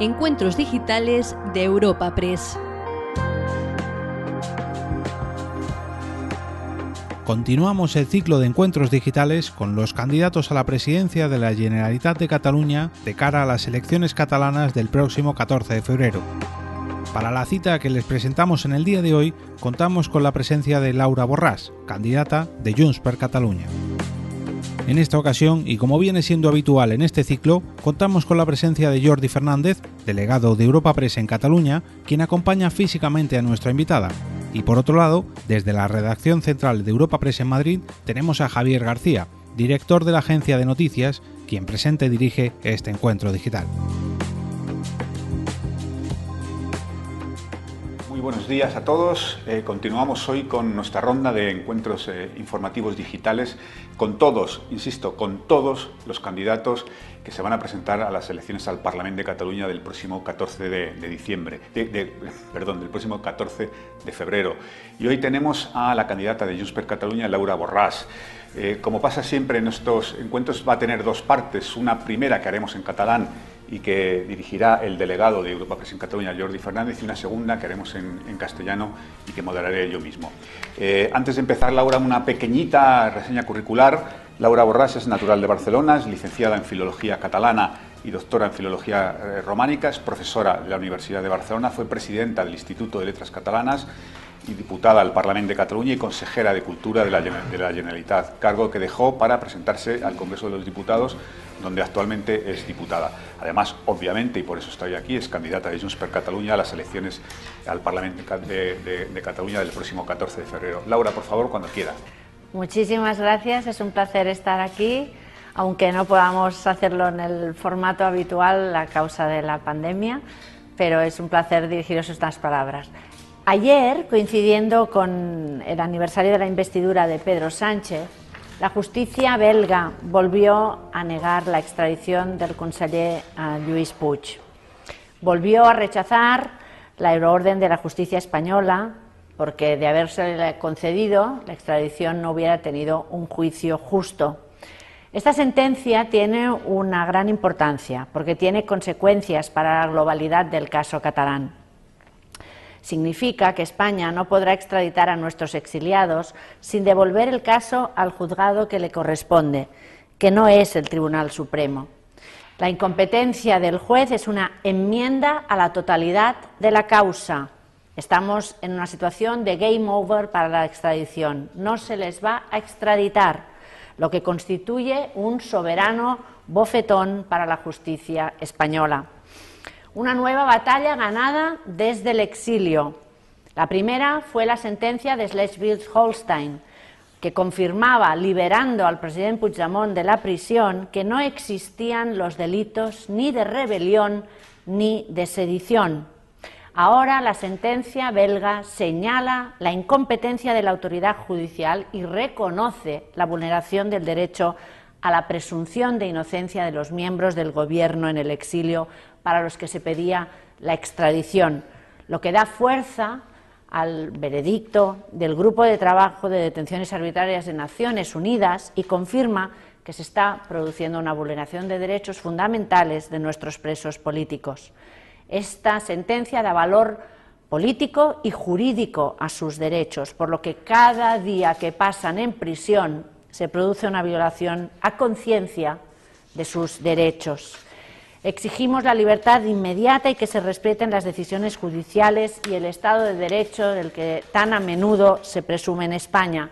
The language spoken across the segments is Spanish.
Encuentros Digitales de Europa Press. Continuamos el ciclo de encuentros digitales con los candidatos a la presidencia de la Generalitat de Cataluña de cara a las elecciones catalanas del próximo 14 de febrero. Para la cita que les presentamos en el día de hoy, contamos con la presencia de Laura Borràs, candidata de Junts per Catalunya. En esta ocasión, y como viene siendo habitual en este ciclo, contamos con la presencia de Jordi Fernández, delegado de Europa Press en Cataluña, quien acompaña físicamente a nuestra invitada. Y por otro lado, desde la redacción central de Europa Press en Madrid, tenemos a Javier García, director de la agencia de noticias, quien presenta y dirige este encuentro digital. Buenos días a todos. Eh, continuamos hoy con nuestra ronda de encuentros eh, informativos digitales con todos, insisto, con todos los candidatos que se van a presentar a las elecciones al Parlamento de Cataluña del próximo 14 de, diciembre, perdón, del próximo 14 de febrero. Y hoy tenemos a la candidata de Junts per Cataluña, Laura Borràs. Eh, como pasa siempre en estos encuentros, va a tener dos partes. Una primera que haremos en catalán y que dirigirá el delegado de Europa Press en Cataluña, Jordi Fernández, y una segunda que haremos en, castellano y que moderaré yo mismo. Eh, antes de empezar, Laura, una pequeñita reseña curricular. Laura Borràs es natural de Barcelona, es licenciada en Filología Catalana y doctora en Filología eh, Románica, es profesora de la Universidad de Barcelona, fue presidenta del Instituto de Letras Catalanas y diputada al Parlamento de Cataluña y consejera de Cultura de la, Generalitat, cargo que dejó para presentarse al Congreso de los Diputados, donde actualmente es diputada. Además, obviamente, y por eso estoy aquí, es candidata de Junts per Cataluña a las elecciones al Parlamento de, de Cataluña del próximo 14 de febrero. Laura, por favor, cuando quiera. Muchísimas gracias, es un placer estar aquí, aunque no podamos hacerlo en el formato habitual a causa de la pandemia, pero es un placer dirigiros estas palabras. Ayer, coincidiendo con el aniversario de la investidura de Pedro Sánchez, la justicia belga volvió a negar la extradición del conseller eh, Lluís Puig. Volvió a rechazar la euroorden de la justicia española porque de haberse concedido la extradición no hubiera tenido un juicio justo. Esta sentencia tiene una gran importancia porque tiene consecuencias para la globalidad del caso catalán significa que España no podrá extraditar a nuestros exiliados sin devolver el caso al juzgado que le corresponde, que no es el Tribunal Supremo. La incompetencia del juez es una enmienda a la totalidad de la causa. Estamos en una situación de game over para la extradición. No se les va a extraditar, lo que constituye un soberano bofetón para la justicia española una nueva batalla ganada desde el exilio. La primera fue la sentencia de Schleswig-Holstein, que confirmaba, liberando al presidente Puigdemont de la prisión, que no existían los delitos ni de rebelión ni de sedición. Ahora la sentencia belga señala la incompetencia de la autoridad judicial y reconoce la vulneración del derecho a la presunción de inocencia de los miembros del Gobierno en el exilio para los que se pedía la extradición, lo que da fuerza al veredicto del Grupo de Trabajo de Detenciones Arbitrarias de Naciones Unidas y confirma que se está produciendo una vulneración de derechos fundamentales de nuestros presos políticos. Esta sentencia da valor político y jurídico a sus derechos, por lo que cada día que pasan en prisión se produce una violación a conciencia de sus derechos. Exigimos la libertad inmediata y que se respeten las decisiones judiciales y el Estado de Derecho del que tan a menudo se presume en España.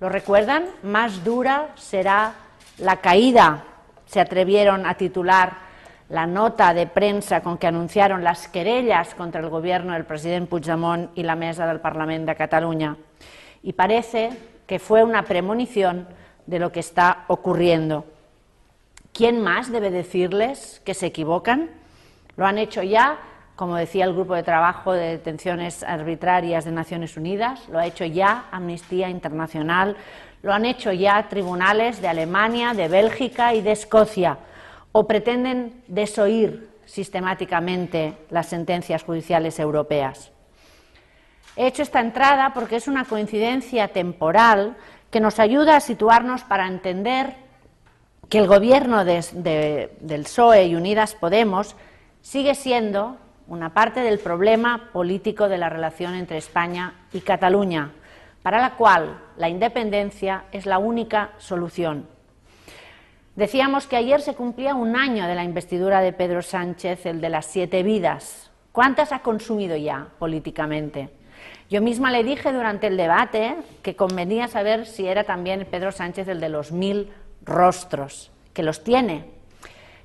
¿Lo recuerdan? Más dura será la caída, se atrevieron a titular la nota de prensa con que anunciaron las querellas contra el gobierno del presidente Puigdemont y la mesa del Parlamento de Cataluña. Y parece que fue una premonición de lo que está ocurriendo. ¿Quién más debe decirles que se equivocan? Lo han hecho ya, como decía el Grupo de Trabajo de Detenciones Arbitrarias de Naciones Unidas, lo ha hecho ya Amnistía Internacional, lo han hecho ya tribunales de Alemania, de Bélgica y de Escocia, o pretenden desoír sistemáticamente las sentencias judiciales europeas. He hecho esta entrada porque es una coincidencia temporal que nos ayuda a situarnos para entender que el gobierno del PSOE y Unidas Podemos sigue siendo una parte del problema político de la relación entre España y Cataluña, para la cual la independencia es la única solución. Decíamos que ayer se cumplía un año de la investidura de Pedro Sánchez, el de las siete vidas. ¿Cuántas ha consumido ya políticamente? Yo misma le dije durante el debate que convenía saber si era también Pedro Sánchez el de los mil rostros, que los tiene.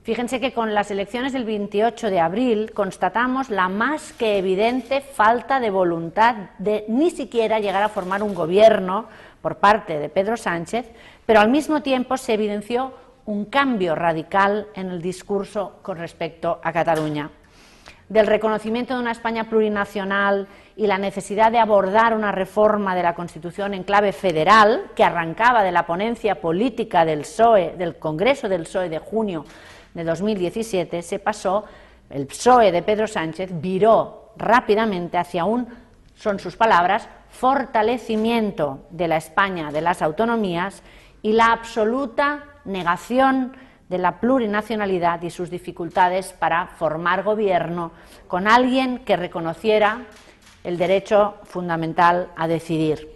Fíjense que con las elecciones del 28 de abril constatamos la más que evidente falta de voluntad de ni siquiera llegar a formar un gobierno por parte de Pedro Sánchez, pero al mismo tiempo se evidenció un cambio radical en el discurso con respecto a Cataluña. Del reconocimiento de una España plurinacional y la necesidad de abordar una reforma de la Constitución en clave federal, que arrancaba de la ponencia política del PSOE, del Congreso del PSOE de junio de 2017, se pasó, el PSOE de Pedro Sánchez viró rápidamente hacia un, son sus palabras, fortalecimiento de la España de las autonomías y la absoluta negación de la plurinacionalidad y sus dificultades para formar gobierno con alguien que reconociera el derecho fundamental a decidir.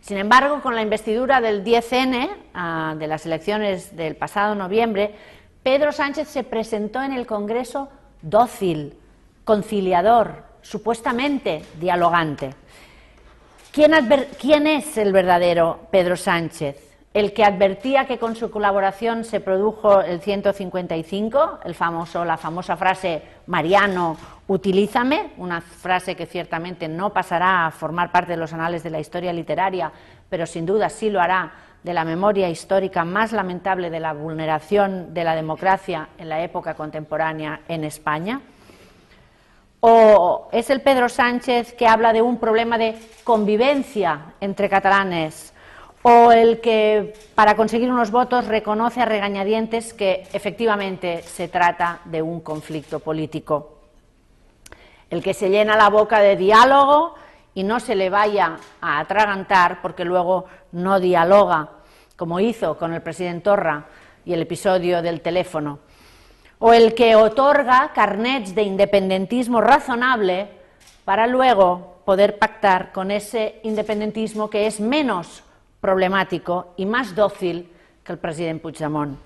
Sin embargo, con la investidura del 10N ah, de las elecciones del pasado noviembre, Pedro Sánchez se presentó en el Congreso dócil, conciliador, supuestamente dialogante. ¿Quién, es el verdadero Pedro Sánchez? El que advertía que con su colaboración se produjo el 155, el famoso, la famosa frase Mariano, utilízame, una frase que ciertamente no pasará a formar parte de los anales de la historia literaria, pero sin duda sí lo hará de la memoria histórica más lamentable de la vulneración de la democracia en la época contemporánea en España. ¿O es el Pedro Sánchez que habla de un problema de convivencia entre catalanes o el que para conseguir unos votos reconoce a regañadientes que efectivamente se trata de un conflicto político. El que se llena la boca de diálogo y no se le vaya a atragantar porque luego no dialoga, como hizo con el presidente Torra y el episodio del teléfono. O el que otorga carnets de independentismo razonable para luego poder pactar con ese independentismo que es menos problemático y más dócil que el presidente Puigdemont.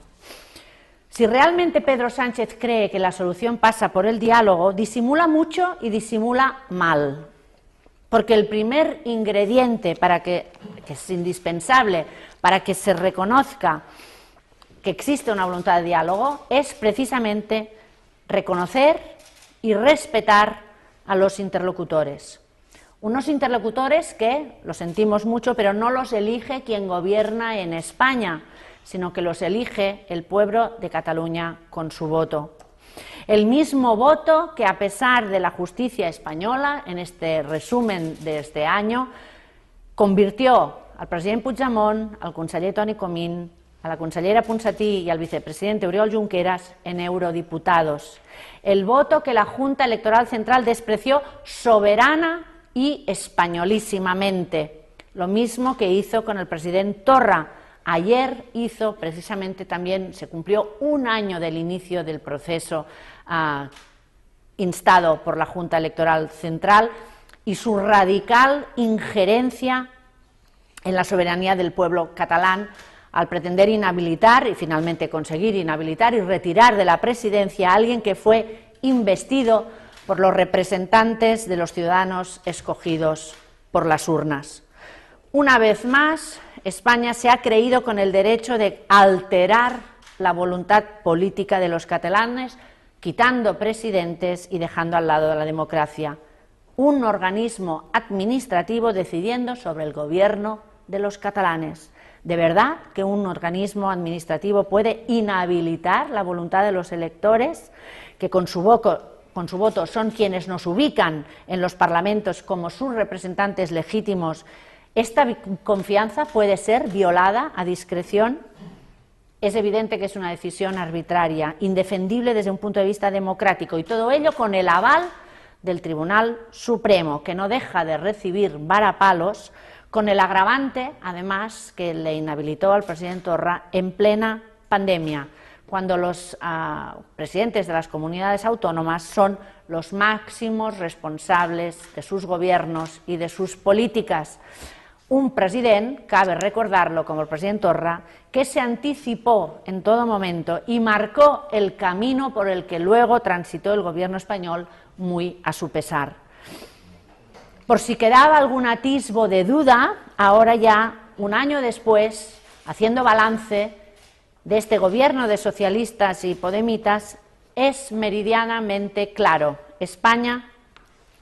Si realmente Pedro Sánchez cree que la solución pasa por el diálogo, disimula mucho y disimula mal. Porque el primer ingrediente para que, que es indispensable para que se reconozca que existe una voluntad de diálogo es precisamente reconocer y respetar a los interlocutores. Unos interlocutores que, lo sentimos mucho, pero no los elige quien gobierna en España, sino que los elige el pueblo de Cataluña con su voto. El mismo voto que, a pesar de la justicia española, en este resumen de este año, convirtió al presidente Puigdemont, al conseller Toni Comín, a la consellera Ponsatí y al vicepresidente Oriol Junqueras en eurodiputados. El voto que la Junta Electoral Central despreció soberana y españolísimamente. Lo mismo que hizo con el presidente Torra. Ayer hizo precisamente también, se cumplió un año del inicio del proceso ah, instado por la Junta Electoral Central y su radical injerencia en la soberanía del pueblo catalán al pretender inhabilitar y finalmente conseguir inhabilitar y retirar de la presidencia a alguien que fue investido por los representantes de los ciudadanos escogidos por las urnas. Una vez más, España se ha creído con el derecho de alterar la voluntad política de los catalanes, quitando presidentes y dejando al lado de la democracia. Un organismo administrativo decidiendo sobre el gobierno de los catalanes. ¿De verdad que un organismo administrativo puede inhabilitar la voluntad de los electores que con su, voto con su voto son quienes nos ubican en los parlamentos como sus representantes legítimos, ¿esta confianza puede ser violada a discreción? Es evidente que es una decisión arbitraria, indefendible desde un punto de vista democrático, y todo ello con el aval del Tribunal Supremo, que no deja de recibir varapalos, con el agravante, además, que le inhabilitó al presidente Torra en plena pandemia cuando los ah, presidentes de las comunidades autónomas son los máximos responsables de sus gobiernos y de sus políticas. Un presidente, cabe recordarlo como el presidente Torra, que se anticipó en todo momento y marcó el camino por el que luego transitó el gobierno español muy a su pesar. Por si quedaba algún atisbo de duda, ahora ya, un año después, haciendo balance, de este gobierno de socialistas y podemitas es meridianamente claro. España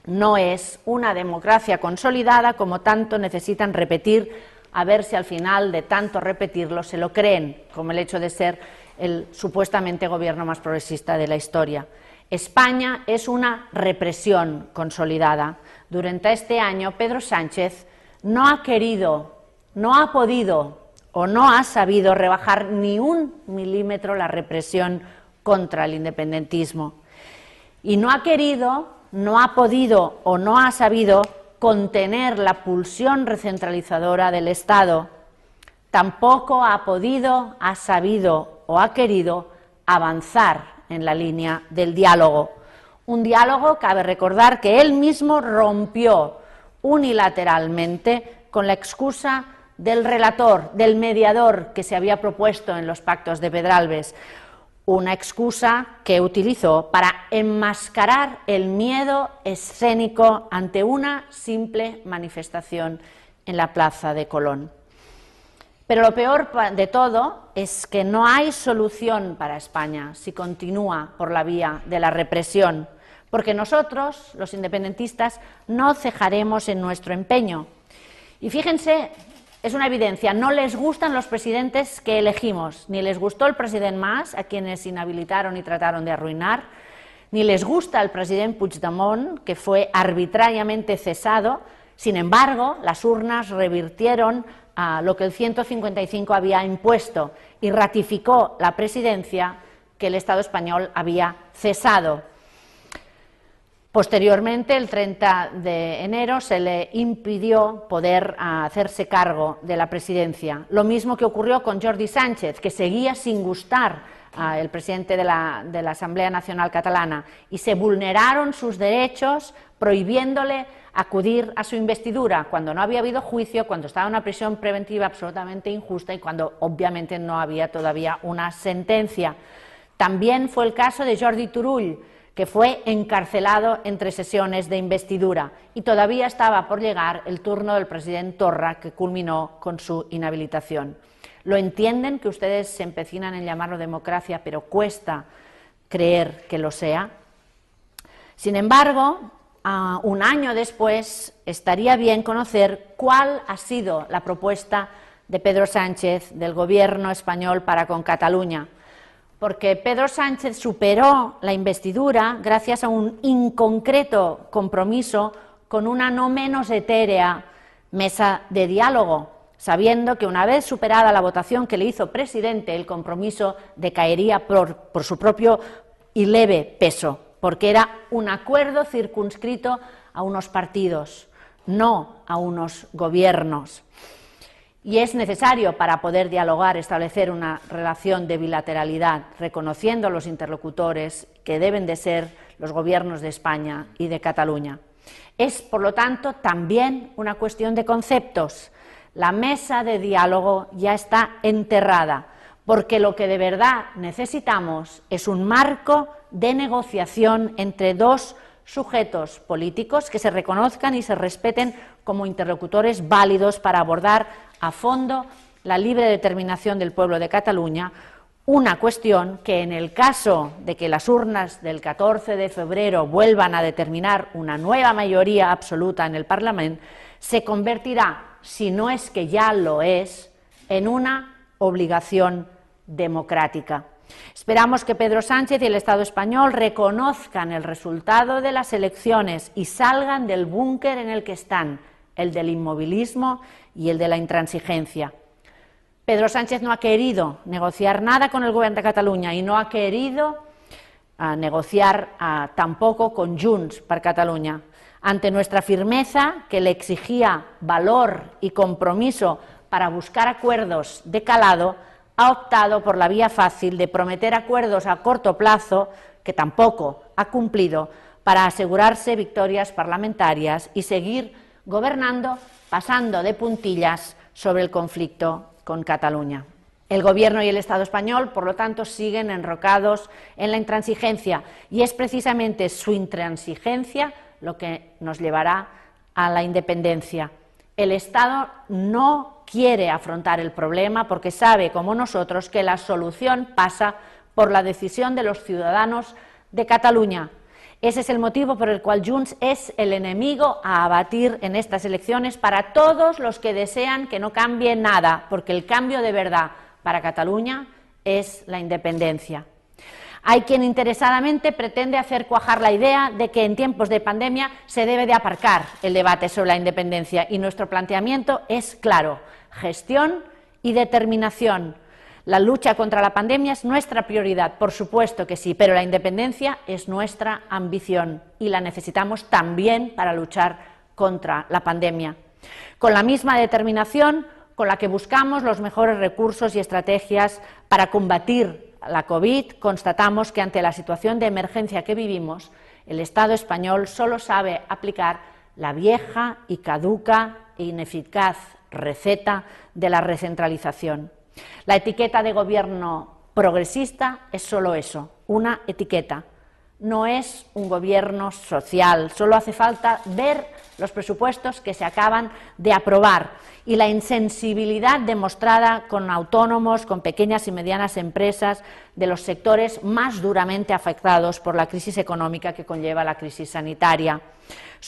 no es una democracia consolidada como tanto necesitan repetir, a ver si al final de tanto repetirlo se lo creen, como el hecho de ser el supuestamente gobierno más progresista de la historia. España es una represión consolidada. Durante este año, Pedro Sánchez no ha querido, no ha podido o no ha sabido rebajar ni un milímetro la represión contra el independentismo. Y no ha querido, no ha podido o no ha sabido contener la pulsión recentralizadora del Estado. Tampoco ha podido, ha sabido o ha querido avanzar en la línea del diálogo. Un diálogo, cabe recordar, que él mismo rompió unilateralmente con la excusa del relator, del mediador que se había propuesto en los pactos de Pedralbes, una excusa que utilizó para enmascarar el miedo escénico ante una simple manifestación en la plaza de Colón. Pero lo peor de todo es que no hay solución para España si continúa por la vía de la represión, porque nosotros, los independentistas, no cejaremos en nuestro empeño. Y fíjense es una evidencia, no les gustan los presidentes que elegimos, ni les gustó el presidente Mas, a quienes inhabilitaron y trataron de arruinar, ni les gusta el presidente Puigdemont, que fue arbitrariamente cesado. Sin embargo, las urnas revirtieron a lo que el 155 había impuesto y ratificó la presidencia que el Estado español había cesado. Posteriormente, el 30 de enero, se le impidió poder ah, hacerse cargo de la presidencia. Lo mismo que ocurrió con Jordi Sánchez, que seguía sin gustar al presidente de la, de la Asamblea Nacional Catalana y se vulneraron sus derechos prohibiéndole acudir a su investidura cuando no había habido juicio, cuando estaba en una prisión preventiva absolutamente injusta y cuando obviamente no había todavía una sentencia. También fue el caso de Jordi Turull que fue encarcelado entre sesiones de investidura y todavía estaba por llegar el turno del presidente Torra, que culminó con su inhabilitación. Lo entienden que ustedes se empecinan en llamarlo democracia, pero cuesta creer que lo sea. Sin embargo, un año después estaría bien conocer cuál ha sido la propuesta de Pedro Sánchez del Gobierno español para con Cataluña porque Pedro Sánchez superó la investidura gracias a un inconcreto compromiso con una no menos etérea mesa de diálogo, sabiendo que una vez superada la votación que le hizo presidente, el compromiso decaería por, por su propio y leve peso, porque era un acuerdo circunscrito a unos partidos, no a unos gobiernos y es necesario para poder dialogar establecer una relación de bilateralidad, reconociendo a los interlocutores que deben de ser los gobiernos de España y de Cataluña. Es, por lo tanto, también una cuestión de conceptos. La mesa de diálogo ya está enterrada, porque lo que de verdad necesitamos es un marco de negociación entre dos sujetos políticos que se reconozcan y se respeten como interlocutores válidos para abordar a fondo la libre determinación del pueblo de Cataluña, una cuestión que en el caso de que las urnas del 14 de febrero vuelvan a determinar una nueva mayoría absoluta en el Parlamento, se convertirá, si no es que ya lo es, en una obligación democrática. Esperamos que Pedro Sánchez y el Estado español reconozcan el resultado de las elecciones y salgan del búnker en el que están, el del inmovilismo y el de la intransigencia. Pedro Sánchez no ha querido negociar nada con el Gobierno de Cataluña y no ha querido ah, negociar ah, tampoco con Junts para Cataluña. Ante nuestra firmeza, que le exigía valor y compromiso para buscar acuerdos de calado, ha optado por la vía fácil de prometer acuerdos a corto plazo, que tampoco ha cumplido, para asegurarse victorias parlamentarias y seguir gobernando pasando de puntillas sobre el conflicto con Cataluña. El Gobierno y el Estado español, por lo tanto, siguen enrocados en la intransigencia y es precisamente su intransigencia lo que nos llevará a la independencia. El Estado no quiere afrontar el problema porque sabe, como nosotros, que la solución pasa por la decisión de los ciudadanos de Cataluña. Ese es el motivo por el cual Junts es el enemigo a abatir en estas elecciones para todos los que desean que no cambie nada, porque el cambio de verdad para Cataluña es la independencia. Hay quien interesadamente pretende hacer cuajar la idea de que en tiempos de pandemia se debe de aparcar el debate sobre la independencia y nuestro planteamiento es claro, gestión y determinación. La lucha contra la pandemia es nuestra prioridad, por supuesto que sí, pero la independencia es nuestra ambición y la necesitamos también para luchar contra la pandemia. Con la misma determinación con la que buscamos los mejores recursos y estrategias para combatir la COVID, constatamos que ante la situación de emergencia que vivimos, el Estado español solo sabe aplicar la vieja y caduca e ineficaz receta de la recentralización. La etiqueta de gobierno progresista es solo eso, una etiqueta no es un gobierno social. Solo hace falta ver los presupuestos que se acaban de aprobar y la insensibilidad demostrada con autónomos, con pequeñas y medianas empresas de los sectores más duramente afectados por la crisis económica que conlleva la crisis sanitaria.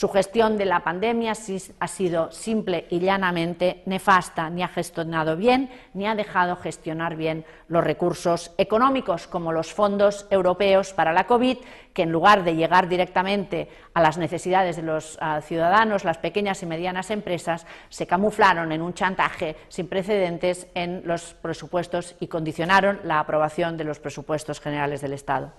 Su gestión de la pandemia ha sido simple y llanamente nefasta, ni ha gestionado bien, ni ha dejado gestionar bien los recursos económicos, como los fondos europeos para la COVID, que en lugar de llegar directamente a las necesidades de los ah, ciudadanos, las pequeñas y medianas empresas, se camuflaron en un chantaje sin precedentes en los presupuestos y condicionaron la aprobación de los presupuestos generales del Estado.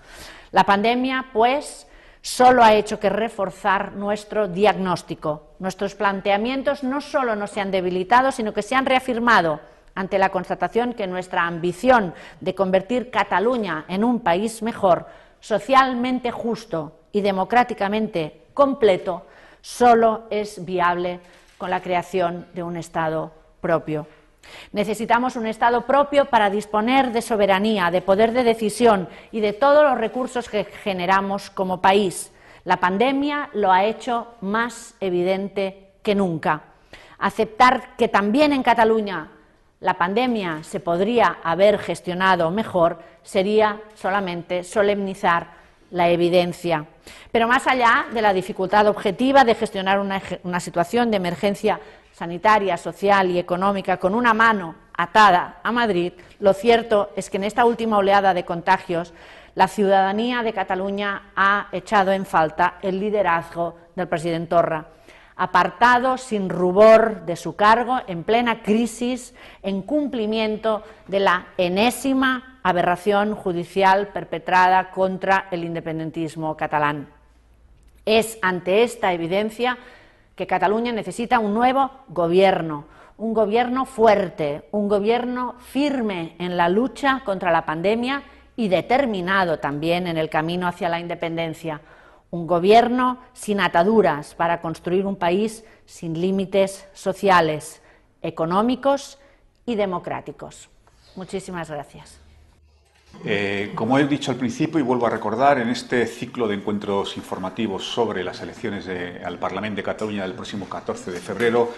La pandemia, pues, solo ha hecho que reforzar nuestro diagnóstico. Nuestros planteamientos no solo no se han debilitado, sino que se han reafirmado ante la constatación que nuestra ambición de convertir Cataluña en un país mejor, socialmente justo y democráticamente completo, solo es viable con la creación de un Estado propio. Necesitamos un Estado propio para disponer de soberanía, de poder de decisión y de todos los recursos que generamos como país. La pandemia lo ha hecho más evidente que nunca. Aceptar que también en Cataluña la pandemia se podría haber gestionado mejor sería solamente solemnizar la evidencia. Pero más allá de la dificultad objetiva de gestionar una, situación de emergencia sanitaria, social y económica con una mano atada a Madrid, lo cierto es que en esta última oleada de contagios la ciudadanía de Cataluña ha echado en falta el liderazgo del presidente Torra, apartado sin rubor de su cargo en plena crisis en cumplimiento de la enésima aberración judicial perpetrada contra el independentismo catalán. Es ante esta evidencia que Cataluña necesita un nuevo gobierno, un gobierno fuerte, un gobierno firme en la lucha contra la pandemia y determinado también en el camino hacia la independencia, un gobierno sin ataduras para construir un país sin límites sociales, económicos y democráticos. Muchísimas gracias. Eh, como he dicho al principio y vuelvo a recordar, en este ciclo de encuentros informativos sobre las elecciones al Parlamento de Cataluña del próximo 14 de febrero,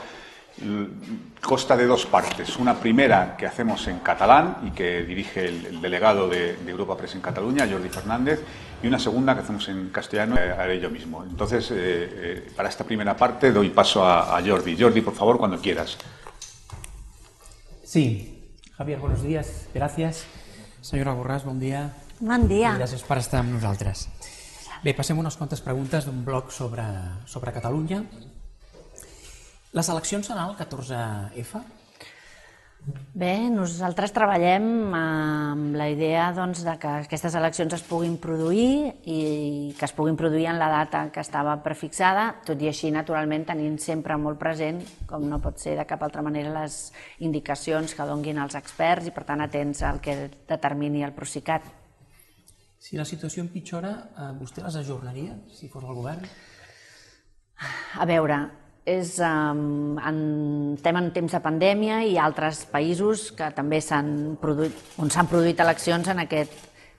consta de dos partes. Una primera que hacemos en catalán y que dirige el, delegado de, Europa Press en Cataluña, Jordi Fernández, y una segunda que hacemos en castellano, eh, haré yo mismo. Entonces, eh, para esta primera parte doy paso a, a Jordi. Jordi, por favor, cuando quieras. Sí, Javier, buenos días. Gracias. Senyora Borràs, bon dia. Bon dia. I gràcies per estar amb nosaltres. Bé, passem unes quantes preguntes d'un bloc sobre, sobre Catalunya. Les eleccions seran el 14F? Bé, nosaltres treballem amb la idea doncs, de que aquestes eleccions es puguin produir i que es puguin produir en la data que estava prefixada, tot i així, naturalment, tenint sempre molt present, com no pot ser de cap altra manera, les indicacions que donguin els experts i, per tant, atents al que determini el Procicat. Si la situació empitjora, eh, vostè les ajornaria, si fos el govern? A veure, és, um, en, estem en temps de pandèmia i altres països que també s'han produït, on s'han produït eleccions en aquest,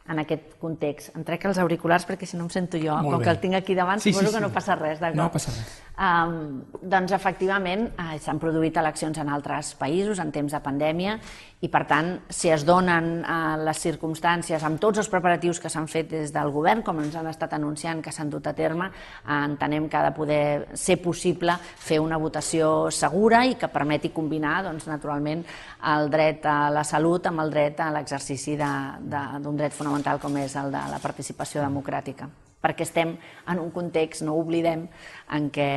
en aquest context. Em trec els auriculars perquè si no em sento jo. Molt Com bé. que el tinc aquí davant, Sí, suposo sí, que sí. no passa res. No passa res. Um, doncs efectivament eh, s'han produït eleccions en altres països en temps de pandèmia i per tant si es donen eh, les circumstàncies amb tots els preparatius que s'han fet des del govern com ens han estat anunciant que s'han dut a terme eh, entenem que ha de poder ser possible fer una votació segura i que permeti combinar doncs, naturalment el dret a la salut amb el dret a l'exercici d'un dret fonamental com és el de la participació democràtica perquè estem en un context, no oblidem, en què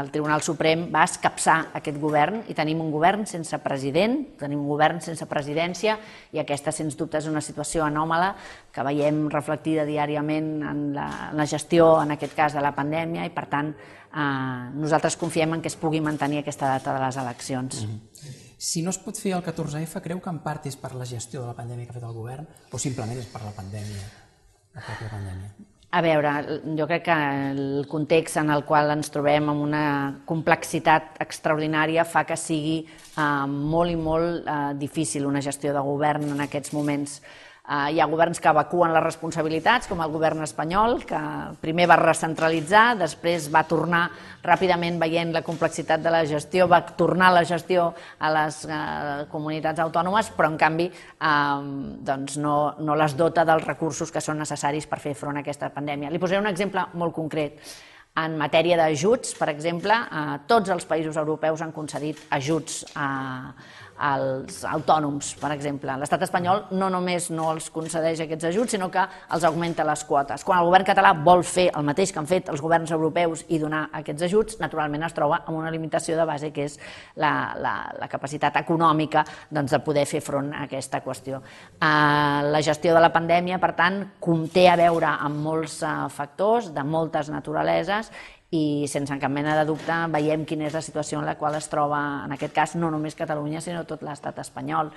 el Tribunal Suprem va escapçar aquest govern i tenim un govern sense president, tenim un govern sense presidència i aquesta, sens dubte, és una situació anòmala que veiem reflectida diàriament en la, en la gestió, en aquest cas, de la pandèmia i, per tant, eh, nosaltres confiem en que es pugui mantenir aquesta data de les eleccions. Si no es pot fer el 14F, creu que en part és per la gestió de la pandèmia que ha fet el govern o simplement és per la pandèmia, la pròpia pandèmia? A veure, jo crec que el context en el qual ens trobem amb una complexitat extraordinària fa que sigui eh, molt i molt eh, difícil una gestió de govern en aquests moments. Eh, hi ha governs que evacuen les responsabilitats, com el govern espanyol, que primer va recentralitzar, després va tornar ràpidament veient la complexitat de la gestió, va tornar la gestió a les eh, comunitats autònomes, però en canvi eh, doncs no, no les dota dels recursos que són necessaris per fer front a aquesta pandèmia. Li posaré un exemple molt concret. En matèria d'ajuts, per exemple, eh, tots els països europeus han concedit ajuts a, als autònoms, per exemple. L'estat espanyol no només no els concedeix aquests ajuts, sinó que els augmenta les quotes. Quan el govern català vol fer el mateix que han fet els governs europeus i donar aquests ajuts, naturalment es troba amb una limitació de base que és la, la, la capacitat econòmica doncs, de poder fer front a aquesta qüestió. Uh, la gestió de la pandèmia, per tant, conté a veure amb molts uh, factors, de moltes naturaleses, i sense cap mena de dubte veiem quina és la situació en la qual es troba, en aquest cas, no només Catalunya, sinó tot l'estat espanyol.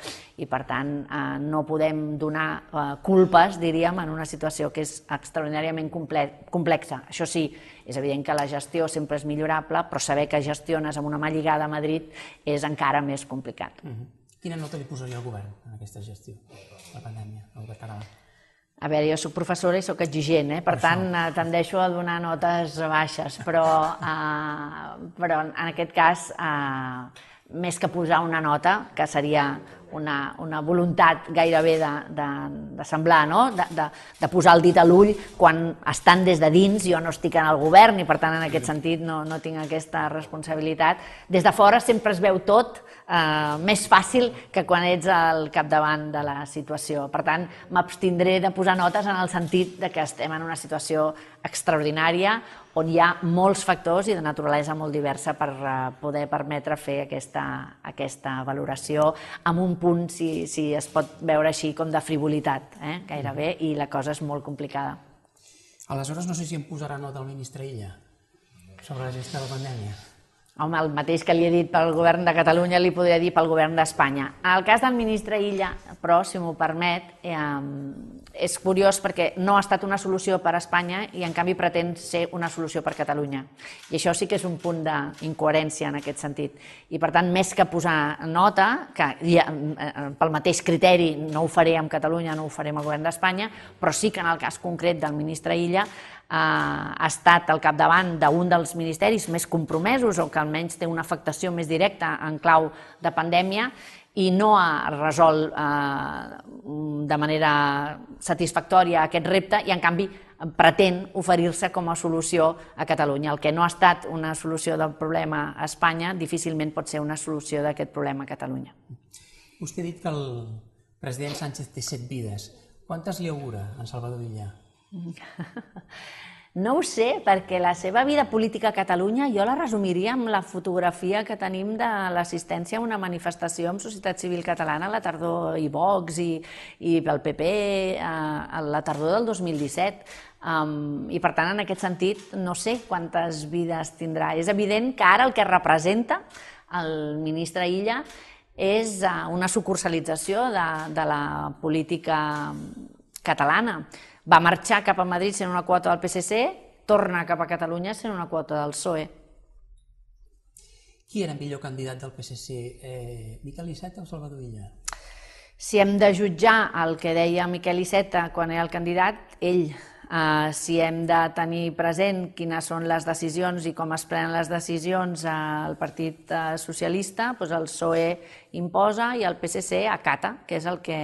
I, per tant, eh, no podem donar eh, culpes, diríem, en una situació que és extraordinàriament comple complexa. Això sí, és evident que la gestió sempre és millorable, però saber que gestiones amb una mà lligada a Madrid és encara més complicat. Uh -huh. Quina nota li posaria al govern en aquesta gestió, la pandèmia, el govern català? A veure, jo sóc professora i sóc exigent, eh? per tant eh, tendeixo a donar notes baixes, però, eh, però en aquest cas, eh, més que posar una nota, que seria una, una voluntat gairebé de, de, de semblar, no? de, de, de posar el dit a l'ull quan estan des de dins, jo no estic en el govern i per tant en aquest sentit no, no tinc aquesta responsabilitat. Des de fora sempre es veu tot eh, més fàcil que quan ets al capdavant de la situació. Per tant, m'abstindré de posar notes en el sentit de que estem en una situació extraordinària on hi ha molts factors i de naturalesa molt diversa per eh, poder permetre fer aquesta, aquesta valoració amb un punt, si, si es pot veure així, com de frivolitat, eh? gairebé, i la cosa és molt complicada. Aleshores, no sé si em posarà nota el ministre Illa sobre la gestió de la pandèmia. Home, el mateix que li he dit pel govern de Catalunya li podria dir pel govern d'Espanya. En el cas del ministre Illa, però, si m'ho permet, eh, és curiós perquè no ha estat una solució per a Espanya i en canvi pretén ser una solució per a Catalunya. I això sí que és un punt d'incoherència en aquest sentit. I per tant, més que posar nota, que ja, eh, pel mateix criteri no ho faré amb Catalunya, no ho faré amb el govern d'Espanya, però sí que en el cas concret del ministre Illa eh, ha estat al capdavant d'un dels ministeris més compromesos o que almenys té una afectació més directa en clau de pandèmia i no ha resolt eh, de manera satisfactòria aquest repte i en canvi pretén oferir-se com a solució a Catalunya. El que no ha estat una solució del problema a Espanya difícilment pot ser una solució d'aquest problema a Catalunya. Vostè ha dit que el president Sánchez té set vides. Quantes li augura en Salvador Illa? No ho sé, perquè la seva vida política a Catalunya jo la resumiria amb la fotografia que tenim de l'assistència a una manifestació amb societat civil catalana a la tardor i Vox i, i el PP a, a la tardor del 2017. Um, I per tant, en aquest sentit, no sé quantes vides tindrà. És evident que ara el que representa el ministre Illa és uh, una sucursalització de, de la política catalana va marxar cap a Madrid sent una quota del PSC, torna cap a Catalunya sent una quota del PSOE. Qui era millor candidat del PSC, eh, Miquel Iceta o Salvador Illa? Si hem de jutjar el que deia Miquel Iceta quan era el candidat, ell. Uh, si hem de tenir present quines són les decisions i com es prenen les decisions al Partit uh, Socialista, doncs el PSOE imposa i el PSC acata, que és el que,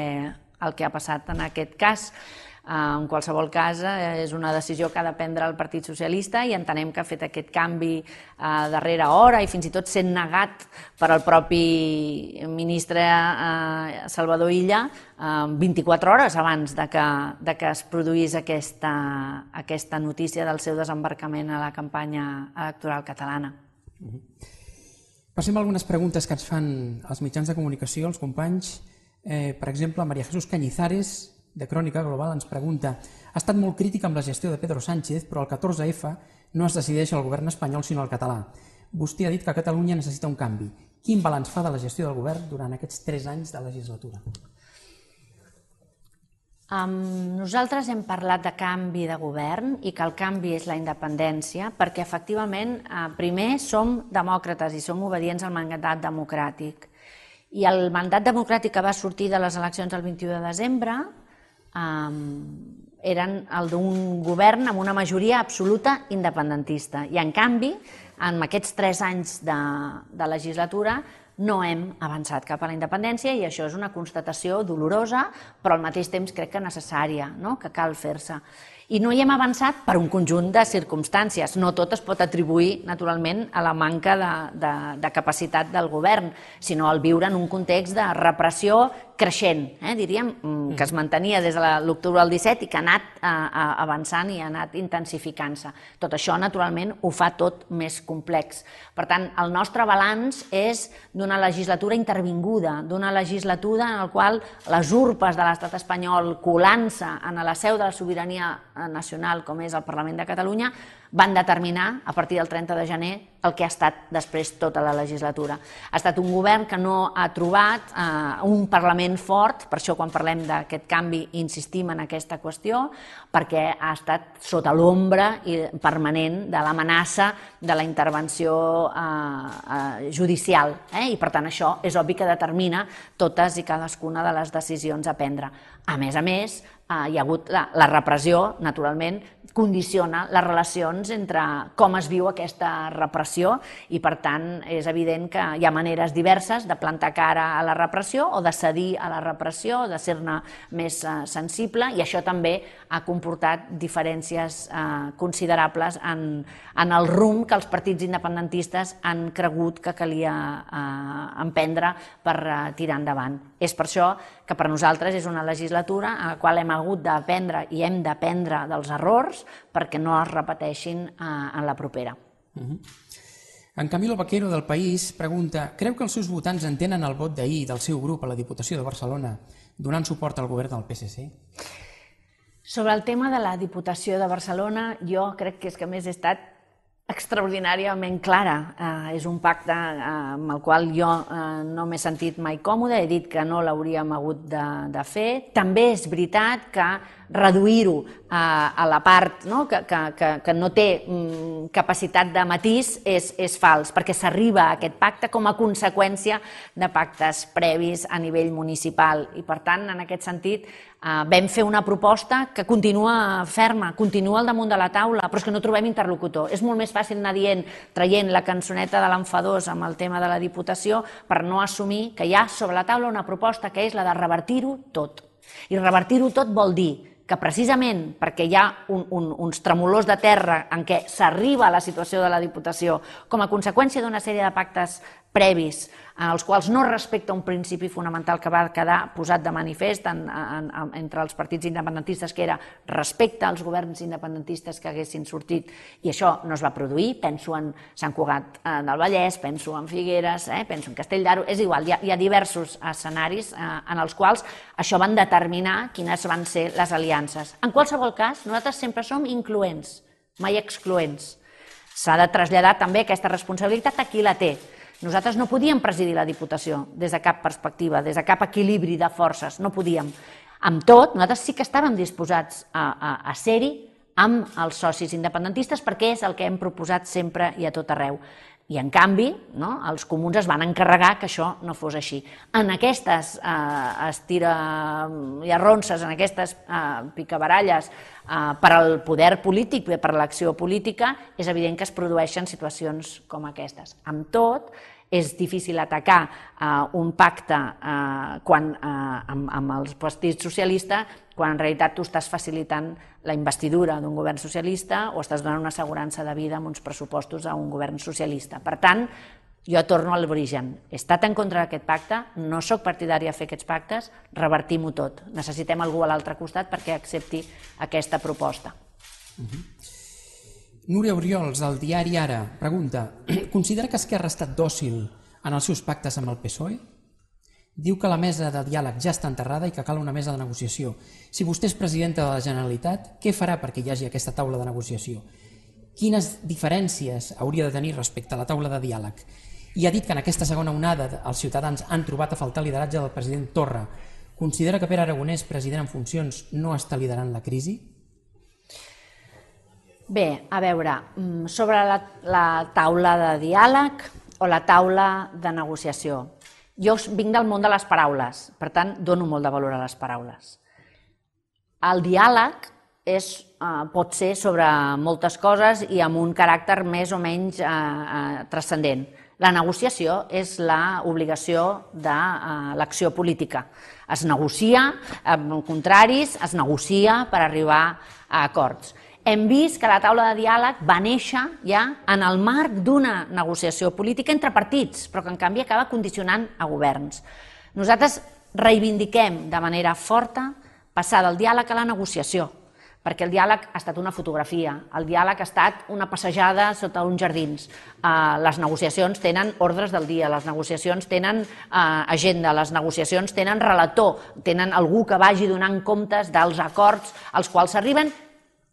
el que ha passat en aquest cas. Eh, en qualsevol cas, eh, és una decisió que ha de prendre el Partit Socialista i entenem que ha fet aquest canvi a eh, darrera hora i fins i tot sent negat per al propi ministre Salvador Illa 24 hores abans de que, de que es produís aquesta, aquesta notícia del seu desembarcament a la campanya electoral catalana. Passem a algunes preguntes que ens fan els mitjans de comunicació, els companys. Eh, per exemple, Maria Jesús Cañizares de Crònica Global ens pregunta ha estat molt crític amb la gestió de Pedro Sánchez, però el 14F no es decideix el govern espanyol sinó el català. Vostè ha dit que Catalunya necessita un canvi. Quin balanç fa de la gestió del govern durant aquests tres anys de legislatura? Um, nosaltres hem parlat de canvi de govern i que el canvi és la independència perquè efectivament uh, primer som demòcrates i som obedients al mandat democràtic. I el mandat democràtic que va sortir de les eleccions el 21 de desembre um, eren el d'un govern amb una majoria absoluta independentista. I, en canvi, en aquests tres anys de, de legislatura no hem avançat cap a la independència i això és una constatació dolorosa, però al mateix temps crec que necessària, no? que cal fer-se. I no hi hem avançat per un conjunt de circumstàncies. No tot es pot atribuir, naturalment, a la manca de, de, de capacitat del govern, sinó al viure en un context de repressió creixent, eh, diríem, mm, que es mantenia des de l'octubre del 17 i que ha anat eh, avançant i ha anat intensificant-se. Tot això, naturalment, ho fa tot més complex. Per tant, el nostre balanç és d'una legislatura intervinguda, d'una legislatura en la qual les urpes de l'estat espanyol colant-se en la seu de la sobirania nacional, com és el Parlament de Catalunya, van determinar, a partir del 30 de gener, el que ha estat després tota la legislatura. Ha estat un govern que no ha trobat eh, un Parlament fort, per això quan parlem d'aquest canvi insistim en aquesta qüestió, perquè ha estat sota l'ombra permanent de l'amenaça de la intervenció eh, eh, judicial. Eh? I per tant això és obvi que determina totes i cadascuna de les decisions a prendre. A més a més, eh, hi ha hagut la, la repressió, naturalment, condiciona les relacions entre com es viu aquesta repressió i, per tant, és evident que hi ha maneres diverses de plantar cara a la repressió o de cedir a la repressió, de ser-ne més eh, sensible i això també ha comportat diferències eh, considerables en, en el rumb que els partits independentistes han cregut que calia eh, emprendre per eh, tirar endavant. És per això que per nosaltres és una legislatura en la qual hem hagut d'aprendre i hem d'aprendre dels errors perquè no es repeteixin eh, en la propera. Uh -huh. En Camilo Vaquero del País pregunta Creu que els seus votants entenen el vot d'ahir del seu grup a la Diputació de Barcelona donant suport al govern del PSC? Sobre el tema de la Diputació de Barcelona, jo crec que és que més he estat extraordinàriament clara. Eh, és un pacte eh, amb el qual jo eh, no m'he sentit mai còmode, he dit que no l'hauríem hagut de, de fer. També és veritat que reduir-ho a, a la part no? Que, que, que, que no té mm, capacitat de matís és, és fals, perquè s'arriba a aquest pacte com a conseqüència de pactes previs a nivell municipal. I, per tant, en aquest sentit, eh, vam fer una proposta que continua ferma, continua al damunt de la taula, però és que no trobem interlocutor. És molt més fàcil anar dient, traient la cançoneta de l'enfadós amb el tema de la Diputació per no assumir que hi ha sobre la taula una proposta que és la de revertir-ho tot. I revertir-ho tot vol dir que precisament perquè hi ha un, un, uns tremolors de terra en què s'arriba a la situació de la Diputació com a conseqüència d'una sèrie de pactes previs en els quals no respecta un principi fonamental que va quedar posat de manifest en, en, en, entre els partits independentistes, que era respecte als governs independentistes que haguessin sortit, i això no es va produir. Penso en Sant Cugat eh, del Vallès, penso en Figueres, eh, penso en Castell d'Aro, és igual, hi ha, hi ha diversos escenaris eh, en els quals això van determinar quines van ser les aliances. En qualsevol cas, nosaltres sempre som incloents, mai excloents. S'ha de traslladar també aquesta responsabilitat a qui la té. Nosaltres no podíem presidir la Diputació des de cap perspectiva, des de cap equilibri de forces, no podíem. Amb tot, nosaltres sí que estàvem disposats a, a, a ser-hi amb els socis independentistes perquè és el que hem proposat sempre i a tot arreu. I, en canvi, no, els comuns es van encarregar que això no fos així. En aquestes eh, estira i arronses, en aquestes eh, picabaralles eh, per al poder polític, per l'acció política, és evident que es produeixen situacions com aquestes. Amb tot, és difícil atacar eh, un pacte eh, quan, eh, amb, amb els partits socialistes quan en realitat tu estàs facilitant la investidura d'un govern socialista o estàs donant una assegurança de vida amb uns pressupostos a un govern socialista. Per tant, jo torno a l'origen. He estat en contra d'aquest pacte, no sóc partidària a fer aquests pactes, revertim-ho tot. Necessitem algú a l'altre costat perquè accepti aquesta proposta. Uh -huh. Núria Oriols, del diari Ara, pregunta Considera que Esquerra ha estat dòcil en els seus pactes amb el PSOE? Diu que la mesa de diàleg ja està enterrada i que cal una mesa de negociació. Si vostè és presidenta de la Generalitat, què farà perquè hi hagi aquesta taula de negociació? Quines diferències hauria de tenir respecte a la taula de diàleg? I ha dit que en aquesta segona onada els ciutadans han trobat a faltar lideratge del president Torra. Considera que Pere Aragonès, president en funcions, no està liderant la crisi? Bé, a veure, mm, sobre la, la taula de diàleg o la taula de negociació. Jo vinc del món de les paraules, per tant, dono molt de valor a les paraules. El diàleg és, eh, pot ser sobre moltes coses i amb un caràcter més o menys eh, eh, transcendent. La negociació és l'obligació de eh, l'acció política. Es negocia amb contraris, es negocia per arribar a acords hem vist que la taula de diàleg va néixer ja en el marc d'una negociació política entre partits, però que en canvi acaba condicionant a governs. Nosaltres reivindiquem de manera forta passar del diàleg a la negociació, perquè el diàleg ha estat una fotografia, el diàleg ha estat una passejada sota uns jardins. Uh, les negociacions tenen ordres del dia, les negociacions tenen uh, agenda, les negociacions tenen relator, tenen algú que vagi donant comptes dels acords als quals s'arriben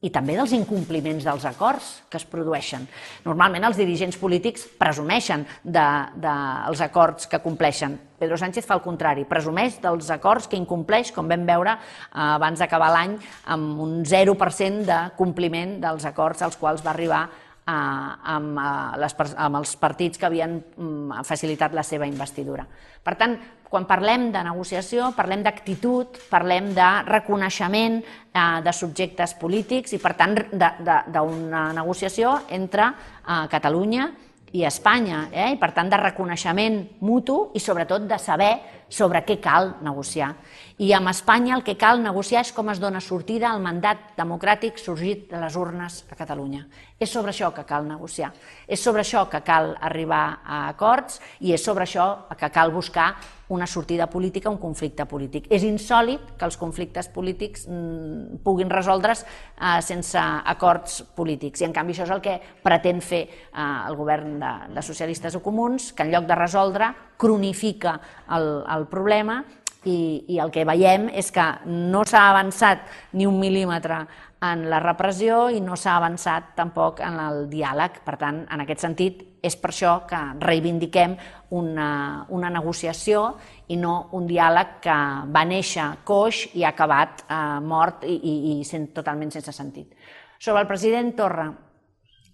i també dels incompliments dels acords que es produeixen. Normalment els dirigents polítics presumeixen dels de, de acords que compleixen. Pedro Sánchez fa el contrari, presumeix dels acords que incompleix, com vam veure eh, abans d'acabar l'any, amb un 0% de compliment dels acords als quals va arribar amb, les, amb els partits que havien mm, facilitat la seva investidura. Per tant, quan parlem de negociació, parlem d'actitud, parlem de reconeixement eh, de subjectes polítics i, per tant, d'una negociació entre eh, Catalunya i Espanya, eh? i per tant de reconeixement mutu i sobretot de saber sobre què cal negociar. I amb Espanya el que cal negociar és com es dona sortida al mandat democràtic sorgit de les urnes a Catalunya. És sobre això que cal negociar, és sobre això que cal arribar a acords i és sobre això que cal buscar una sortida política, un conflicte polític. És insòlid que els conflictes polítics mm, puguin resoldre's eh, sense acords polítics. I en canvi això és el que pretén fer eh, el govern de, de socialistes o comuns, que en lloc de resoldre cronifica el, el problema i, i el que veiem és que no s'ha avançat ni un mil·límetre en la repressió i no s'ha avançat tampoc en el diàleg. Per tant, en aquest sentit, és per això que reivindiquem una, una negociació i no un diàleg que va néixer coix i ha acabat eh, mort i, i, i sent, totalment sense sentit. Sobre el president Torra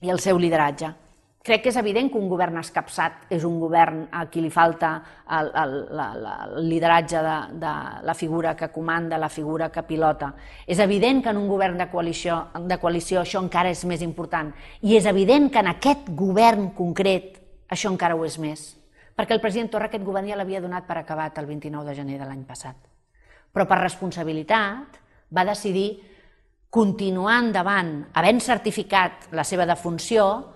i el seu lideratge. Crec que és evident que un govern escapçat és un govern a qui li falta el, el, la, el lideratge de, de la figura que comanda, la figura que pilota. És evident que en un govern de coalició, de coalició això encara és més important. I és evident que en aquest govern concret això encara ho és més. Perquè el president Torra aquest govern ja l'havia donat per acabat el 29 de gener de l'any passat. Però per responsabilitat va decidir continuar endavant, havent certificat la seva defunció,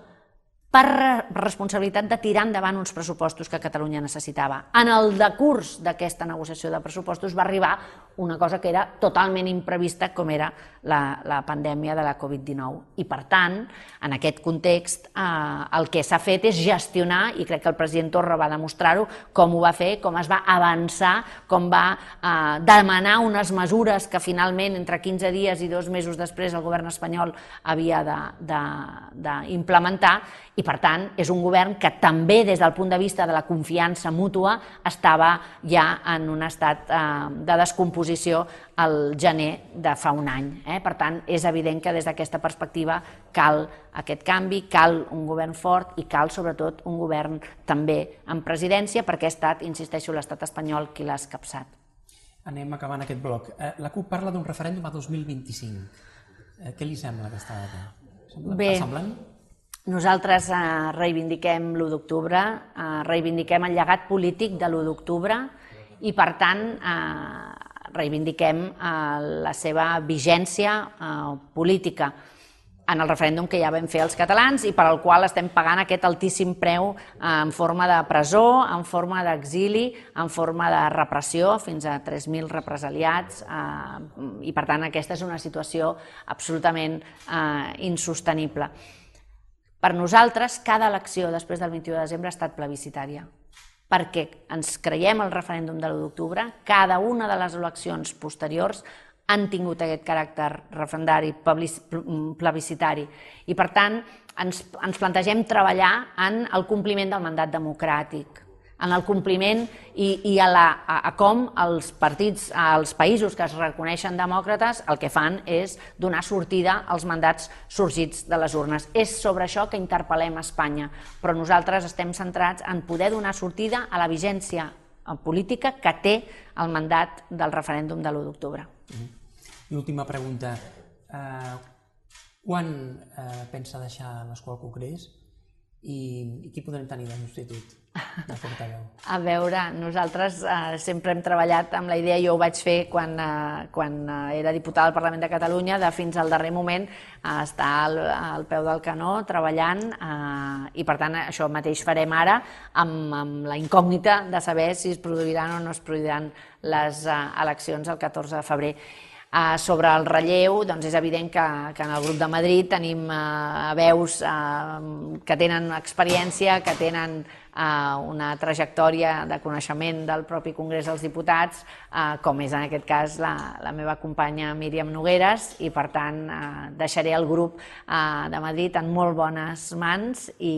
per responsabilitat de tirar endavant uns pressupostos que Catalunya necessitava. En el decurs d'aquesta negociació de pressupostos va arribar una cosa que era totalment imprevista com era la, la pandèmia de la Covid-19. I per tant, en aquest context, eh, el que s'ha fet és gestionar, i crec que el president Torra va demostrar-ho, com ho va fer, com es va avançar, com va eh, demanar unes mesures que finalment, entre 15 dies i dos mesos després, el govern espanyol havia d'implementar, i per tant és un govern que també des del punt de vista de la confiança mútua estava ja en un estat eh, de descomposició al gener de fa un any. Eh? Per tant, és evident que des d'aquesta perspectiva cal aquest canvi, cal un govern fort i cal sobretot un govern també en presidència perquè ha estat, insisteixo, l'estat espanyol qui l'ha escapçat. Anem acabant aquest bloc. Eh, la CUP parla d'un referèndum a 2025. Eh, què li sembla aquesta data? Sembla Bé, semblant? Nosaltres eh, reivindiquem l'1 d'octubre, eh, reivindiquem el llegat polític de l'1 d'octubre i, per tant, eh, reivindiquem eh, la seva vigència eh, política en el referèndum que ja vam fer els catalans i per al qual estem pagant aquest altíssim preu eh, en forma de presó, en forma d'exili, en forma de repressió, fins a 3.000 represaliats, eh, i per tant aquesta és una situació absolutament eh, insostenible. Per nosaltres, cada elecció després del 21 de desembre ha estat plebiscitària, perquè ens creiem el referèndum de l'1 d'octubre, cada una de les eleccions posteriors han tingut aquest caràcter referendari, plebiscitari, i per tant ens, ens plantegem treballar en el compliment del mandat democràtic, en el compliment i, i a, la, a, a com els partits, als països que es reconeixen demòcrates, el que fan és donar sortida als mandats sorgits de les urnes. És sobre això que interpel·lem a Espanya, però nosaltres estem centrats en poder donar sortida a la vigència política que té el mandat del referèndum de l'1 d'octubre. I última pregunta. Uh, quan uh, pensa deixar l'escola Concrés i, i qui podrem tenir de substitut? A veure, nosaltres eh, sempre hem treballat amb la idea, jo ho vaig fer quan, eh, quan eh, era diputada al Parlament de Catalunya, de fins al darrer moment eh, estar al, al peu del canó treballant eh, i per tant això mateix farem ara amb, amb la incògnita de saber si es produiran o no es produiran les eh, eleccions el 14 de febrer. Uh, sobre el relleu, doncs és evident que, que en el grup de Madrid tenim uh, veus uh, que tenen experiència, que tenen eh, una trajectòria de coneixement del propi Congrés dels Diputats, eh, com és en aquest cas la, la meva companya Míriam Nogueres, i per tant eh, deixaré el grup eh, de Madrid en molt bones mans i,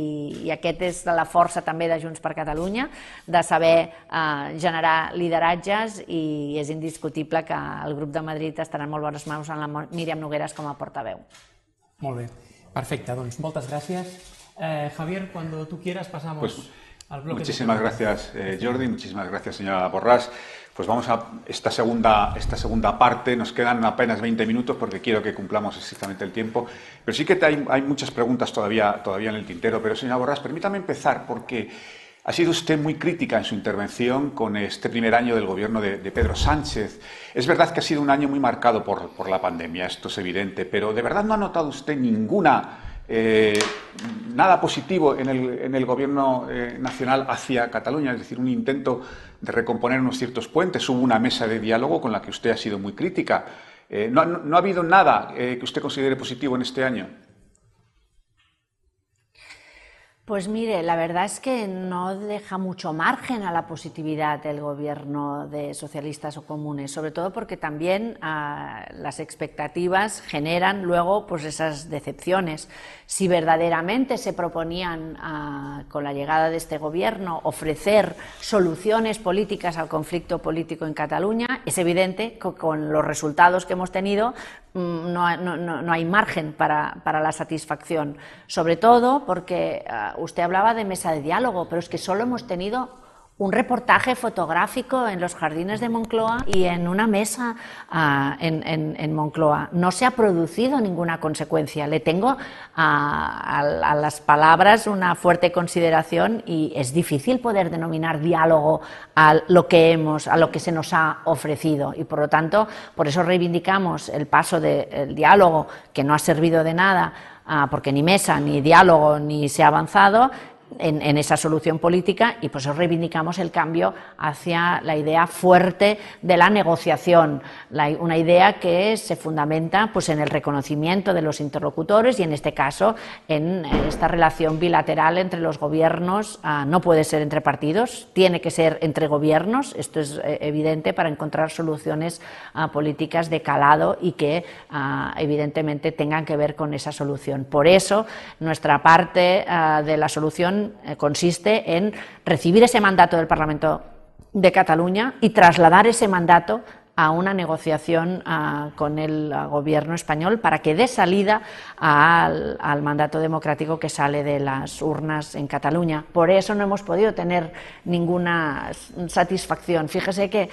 i aquest és de la força també de Junts per Catalunya, de saber eh, generar lideratges i és indiscutible que el grup de Madrid estarà en molt bones mans amb la Míriam Nogueres com a portaveu. Molt bé, perfecte, doncs moltes gràcies. Eh, Javier, cuando tú quieras pasamos... Pues, Muchísimas gracias, eh, Jordi. Muchísimas gracias, señora Borrás. Pues vamos a esta segunda, esta segunda parte. Nos quedan apenas 20 minutos porque quiero que cumplamos exactamente el tiempo. Pero sí que hay, hay muchas preguntas todavía, todavía en el tintero. Pero, señora Borrás, permítame empezar porque ha sido usted muy crítica en su intervención con este primer año del gobierno de, de Pedro Sánchez. Es verdad que ha sido un año muy marcado por, por la pandemia, esto es evidente, pero ¿de verdad no ha notado usted ninguna eh, nada positivo en el, en el gobierno eh, nacional hacia Cataluña, es decir, un intento de recomponer unos ciertos puentes. Hubo una mesa de diálogo con la que usted ha sido muy crítica. Eh, no, no, no, ha habido nada que usted considere positivo en este año? Pues mire, la verdad es que no deja mucho margen a la positividad el gobierno de socialistas o comunes, sobre todo porque también ah, las expectativas generan luego pues esas decepciones. Si verdaderamente se proponían ah, con la llegada de este gobierno ofrecer soluciones políticas al conflicto político en Cataluña, es evidente que con los resultados que hemos tenido mm, no, hay margen para, la satisfacción, sobre todo porque uh, usted hablaba de mesa de diálogo, pero es que solo hemos tenido un reportaje fotográfico en los jardines de Moncloa y en una mesa uh, en, Moncloa. No se ha producido ninguna consecuencia. Le tengo uh, a, a, las palabras una fuerte consideración y es difícil poder denominar diálogo a lo que hemos, a lo que se nos ha ofrecido y por lo tanto por eso reivindicamos el paso del diálogo que no ha servido de nada porque ni mesa, ni diálogo, ni se ha avanzado, en, esa solución política y pues reivindicamos el cambio hacia la idea fuerte de la negociación, una idea que se fundamenta pues en el reconocimiento de los interlocutores y en este caso en esta relación bilateral entre los gobiernos, ah, no puede ser entre partidos, tiene que ser entre gobiernos, esto es eh, evidente para encontrar soluciones ah, políticas de calado y que ah, evidentemente tengan que ver con esa solución. Por eso nuestra parte de la solución eh, consiste en recibir ese mandato del Parlamento de Cataluña y trasladar ese mandato a una negociación ah, con el ah, gobierno español para que dé salida al, mandato democrático que sale de las urnas en Cataluña. Por eso no hemos podido tener ninguna satisfacción. Fíjese que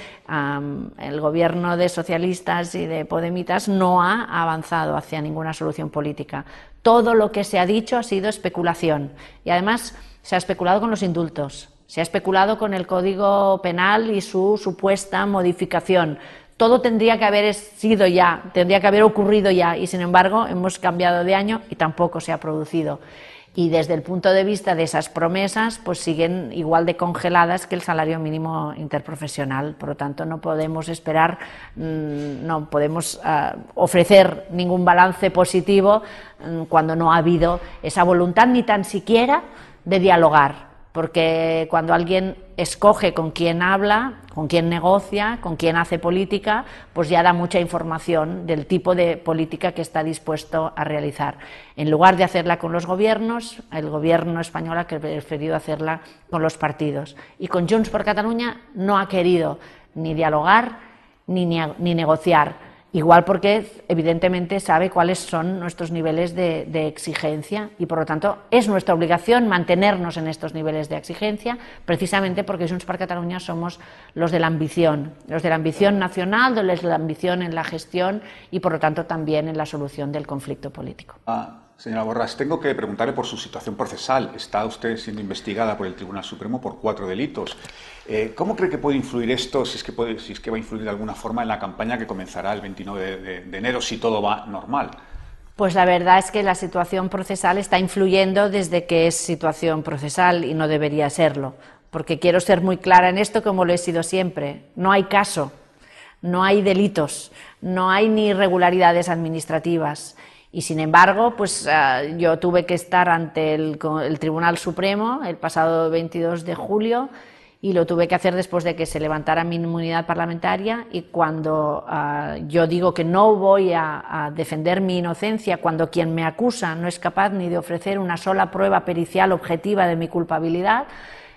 el gobierno de socialistas y de podemitas no ha avanzado hacia ninguna solución política. Todo lo que se ha dicho ha sido especulación y además se ha especulado con los indultos, se ha especulado con el Código Penal y su supuesta modificación. Todo tendría que haber sido ya, tendría que haber ocurrido ya y sin embargo hemos cambiado de año y tampoco se ha producido. Y desde el punto de vista de esas promesas, pues siguen igual de congeladas que el salario mínimo interprofesional. Por lo tanto, no podemos esperar, mm, no podemos ah, ofrecer ningún balance positivo mm, cuando no ha habido esa voluntad ni tan siquiera de dialogar, porque cuando alguien escoge con quién habla, con quién negocia, con quién hace política, pues ya da mucha información del tipo de política que está dispuesto a realizar. En lugar de hacerla con los gobiernos, el gobierno español ha preferido hacerla con los partidos. Y con Junts por Cataluña no ha querido ni dialogar ni, ni negociar Igual porque evidentemente sabe cuáles son nuestros niveles de, exigencia y por lo tanto es nuestra obligación mantenernos en estos niveles de exigencia precisamente porque Junts per Cataluña somos los de la ambición, los de la ambición nacional, los de la ambición en la gestión y por lo tanto también en la solución del conflicto político. Ah, señora Borras, tengo que preguntarle por su situación procesal. Está usted siendo investigada por el Tribunal Supremo por cuatro delitos. Eh, ¿Cómo cree que puede influir esto, si es, que puede, si es que va a influir de alguna forma en la campaña que comenzará el 29 de, enero, si todo va normal? Pues la verdad es que la situación procesal está influyendo desde que es situación procesal y no debería serlo, porque quiero ser muy clara en esto como lo he sido siempre. No hay caso, no hay delitos, no hay ni irregularidades administrativas. Y sin embargo, pues ah, yo tuve que estar ante el, el Tribunal Supremo el pasado 22 de julio y lo tuve que hacer después de que se levantara mi inmunidad parlamentaria y cuando ah, yo digo que no voy a, defender mi inocencia, cuando quien me acusa no es capaz ni de ofrecer una sola prueba pericial objetiva de mi culpabilidad,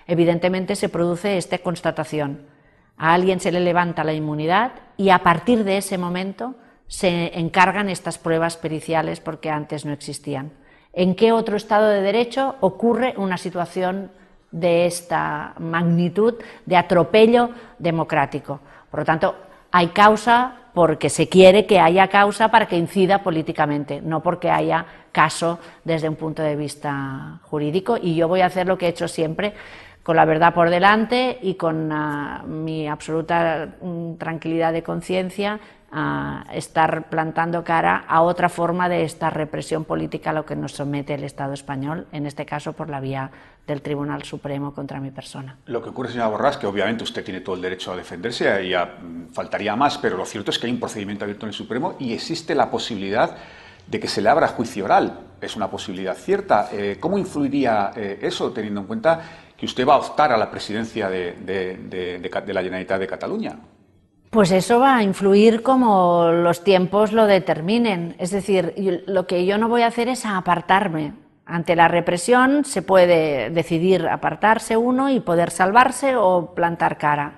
evidentemente se produce esta constatación. A alguien se le levanta la inmunidad y a partir de ese momento se encargan estas pruebas periciales porque antes no existían. ¿En qué otro Estado de Derecho ocurre una situación de esta magnitud de atropello democrático. Por lo tanto, hay causa porque se quiere que haya causa para que incida políticamente, no porque haya caso desde un punto de vista jurídico. Y yo voy a hacer lo que he hecho siempre, con la verdad por delante y con ah, mi absoluta mm, tranquilidad de conciencia, a estar plantando cara a otra forma de esta represión política a lo que nos somete el Estado español, en este caso por la vía del Tribunal Supremo contra mi persona. Lo que ocurre, señora Borrás, que obviamente usted tiene todo el derecho a defenderse, y mm, faltaría más, pero lo cierto es que hay un procedimiento abierto en el Supremo y existe la posibilidad de que se le abra juicio oral. Es una posibilidad cierta. Eh, ¿Cómo influiría eh, eso, teniendo en cuenta que usted va a optar a la presidencia de, la Generalitat de Cataluña? Pues eso va a influir como los tiempos lo determinen. Es decir, lo que yo no voy a hacer es apartarme. Ante la represión se puede decidir apartarse uno y poder salvarse o plantar cara.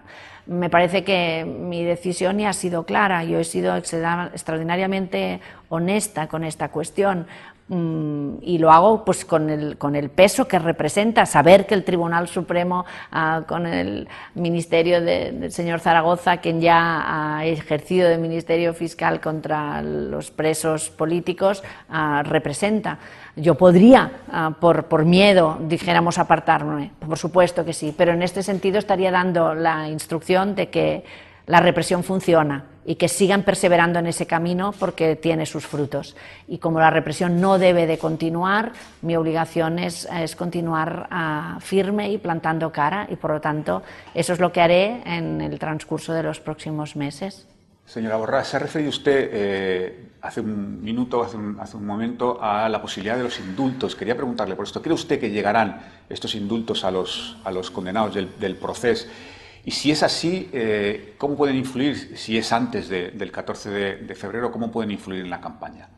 Me parece que mi decisión ya ha sido clara. Yo he sido extraordinariamente honesta con esta cuestión. Mm, y lo hago pues con el, con el peso que representa saber que el Tribunal Supremo ah, con el ministerio del señor Zaragoza quien ya ha ejercido de ministerio fiscal contra los presos políticos ah, representa. Yo podría ah, por, por miedo dijéramos apartarme por supuesto que sí pero en este sentido estaría dando la instrucción de que la represión funciona y que sigan perseverando en ese camino porque tiene sus frutos. Y como la represión no debe de continuar, mi obligación es, continuar ah, firme y plantando cara y por lo tanto eso es lo que haré en el transcurso de los próximos meses. Señora Borrás, se ha referido usted eh, hace un minuto, hace un, hace un, momento, a la posibilidad de los indultos. Quería preguntarle por esto. ¿Cree usted que llegarán estos indultos a los, a los condenados del, del proceso? Y si es así, eh, ¿cómo pueden influir, si es antes del 14 de febrero, cómo pueden influir en la campaña?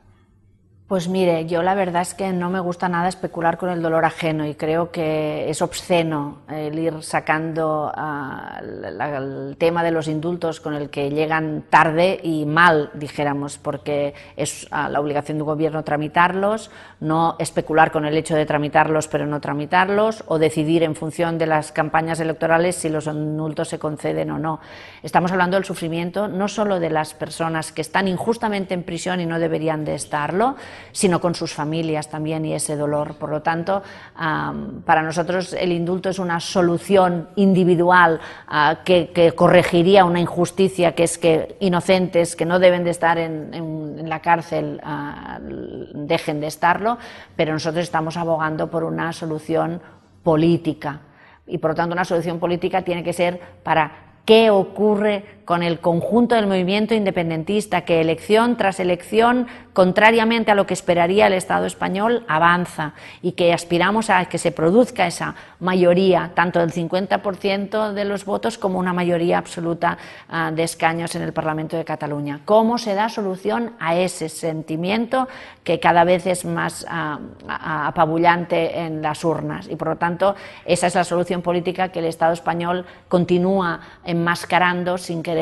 Pues mire, yo la verdad es que no me gusta nada especular con el dolor ajeno y creo que es obsceno el ir sacando uh, el tema de los indultos con el que llegan tarde y mal, dijéramos, porque es uh, la obligación del gobierno tramitarlos, no especular con el hecho de tramitarlos pero no tramitarlos o decidir en función de las campañas electorales si los indultos se conceden o no. Estamos hablando del sufrimiento no solo de las personas que están injustamente en prisión y no deberían de estarlo, sino con sus familias también y ese dolor. Por lo tanto, para nosotros el indulto es una solución individual ah, que, corregiría una injusticia, que es que inocentes que no deben de estar en, la cárcel ah, dejen de estarlo, pero nosotros estamos abogando por una solución política. Y por lo tanto, una solución política tiene que ser para qué ocurre con el conjunto del movimiento independentista, que elección tras elección, contrariamente a lo que esperaría el Estado español, avanza y que aspiramos a que se produzca esa mayoría, tanto del 50% de los votos como una mayoría absoluta uh, de escaños en el Parlamento de Cataluña. ¿Cómo se da solución a ese sentimiento que cada vez es más uh, apabullante en las urnas? Y por lo tanto, esa es la solución política que el Estado español continúa enmascarando sin que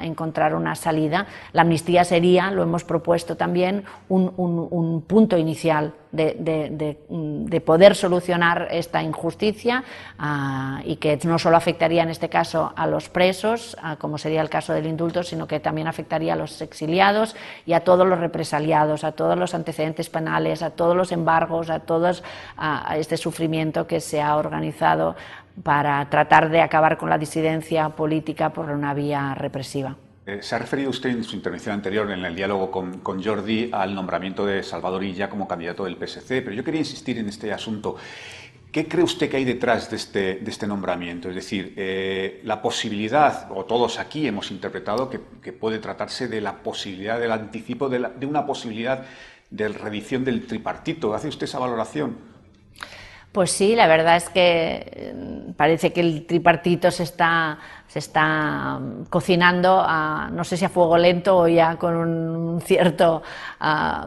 encontrar una salida. La amnistía sería, lo hemos propuesto también, un, punto inicial de, poder solucionar esta injusticia ah, y que no solo afectaría en este caso a los presos, ah, como sería el caso del indulto, sino que también afectaría a los exiliados y a todos los represaliados, a todos los antecedentes penales, a todos los embargos, a todo este sufrimiento que se ha organizado para tratar de acabar con la disidencia política por una vía represiva. Eh, se ha referido usted en su intervención anterior en el diálogo con, Jordi al nombramiento de Salvador Illa como candidato del PSC, pero yo quería insistir en este asunto. ¿Qué cree usted que hay detrás de este, este nombramiento? Es decir, eh, la posibilidad, o todos aquí hemos interpretado que, puede tratarse de la posibilidad del anticipo de, una posibilidad de reedición del tripartito. ¿Hace usted esa valoración? Pues sí, la verdad es que eh, parece que el tripartito se está se está mm, cocinando, no sé si a fuego lento o ya con un cierto,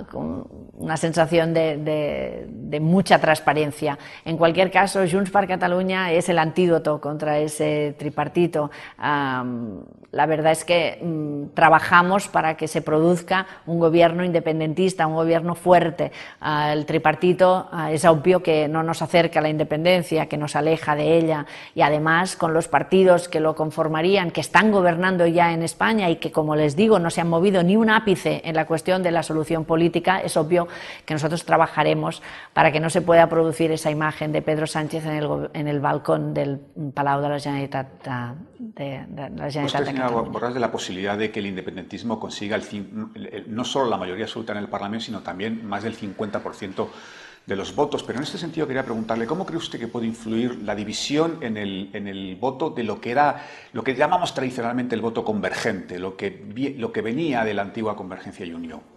con una sensación de, mucha transparencia. En cualquier caso, Junts per Catalunya es el antídoto contra ese tripartito. la verdad es que mm, trabajamos para que se produzca un gobierno independentista, un gobierno fuerte. el tripartito es obvio que no nos acerca a la independencia, que nos aleja de ella y además con los partidos que lo formarían, que están gobernando ya en España y que, como les digo, no se han movido ni un ápice en la cuestión de la solución política, es obvio que nosotros trabajaremos para que no se pueda producir esa imagen de Pedro Sánchez en el, en el balcón del Palau de la Generalitat de, de, la Generalitat de de la posibilidad de que el independentismo consiga el, no solo la mayoría absoluta en el Parlamento, sino también más del 50% de los votos. Pero en este sentido quería preguntarle, ¿cómo cree usted que puede influir la división en el, en el voto de lo que era, lo que llamamos tradicionalmente el voto convergente, lo que, lo que venía de la antigua Convergencia y Unión?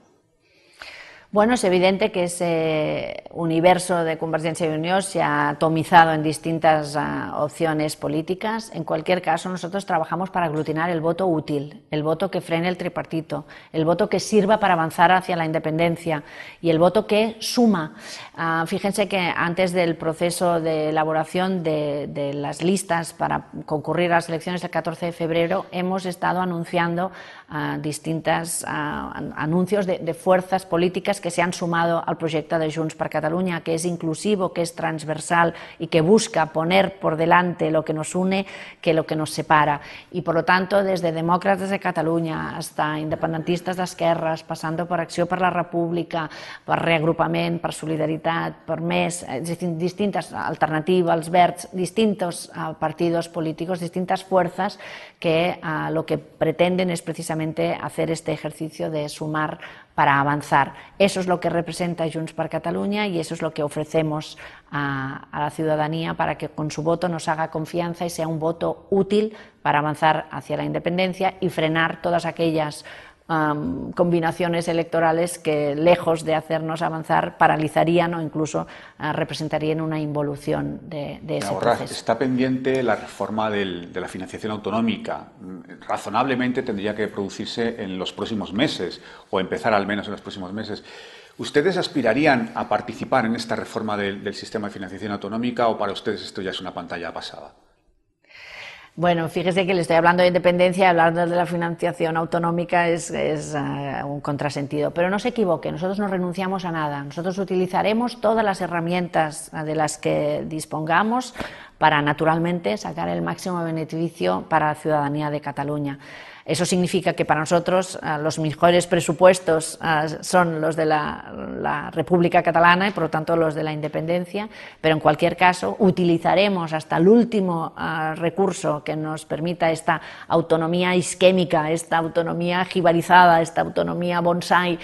Bueno, es evidente que ese universo de Convergencia y Unión se ha atomizado en distintas uh, opciones políticas. En cualquier caso, nosotros trabajamos para aglutinar el voto útil, el voto que frene el tripartito, el voto que sirva para avanzar hacia la independencia y el voto que suma. Uh, fíjense que antes del proceso de elaboración de, las listas para concurrir a las elecciones del 14 de febrero, hemos estado anunciando uh, distintas anuncios de, de fuerzas políticas que se han sumado al proyecto de Junts per Catalunya, que es inclusivo, que es transversal y que busca poner por delante lo que nos une que lo que nos separa. Y por lo tanto, desde demócratas de Cataluña hasta independentistas d'esquerres, passant per Acció per la República, per Reagrupament, per Solidaritat, per més, eh, distintes alternatives, els verds, distintos uh, partidos políticos, distintas fuerzas que uh, lo que pretenden es precisamente hacer este ejercicio de sumar para avanzar. Eso es lo que representa Junts per Catalunya y eso es lo que ofrecemos a, la ciudadanía para que con su voto nos haga confianza y sea un voto útil para avanzar hacia la independencia y frenar todas aquellas um, combinaciones electorales que, lejos de hacernos avanzar, paralizarían o incluso uh, representarían una involución de, de ese proceso. Está pendiente la reforma del, de la financiación autonómica. Razonablemente tendría que producirse en los próximos meses, o empezar al menos en los próximos meses. ¿Ustedes aspirarían a participar en esta reforma del, del sistema de financiación autonómica o para ustedes esto ya es una pantalla pasada? Bueno, fíjese que le estoy hablando de independencia, hablando de la financiación autonómica es, es uh, un contrasentido. Pero no se equivoque, nosotros no renunciamos a nada. Nosotros utilizaremos todas las herramientas de las que dispongamos para, naturalmente, sacar el máximo beneficio para la ciudadanía de Cataluña. Eso significa que para nosotros uh, los mejores presupuestos uh, son los de la, República Catalana y por lo tanto los de la independencia, pero en cualquier caso utilizaremos hasta el último uh, recurso que nos permita esta autonomía isquémica, esta autonomía jibarizada, esta autonomía bonsai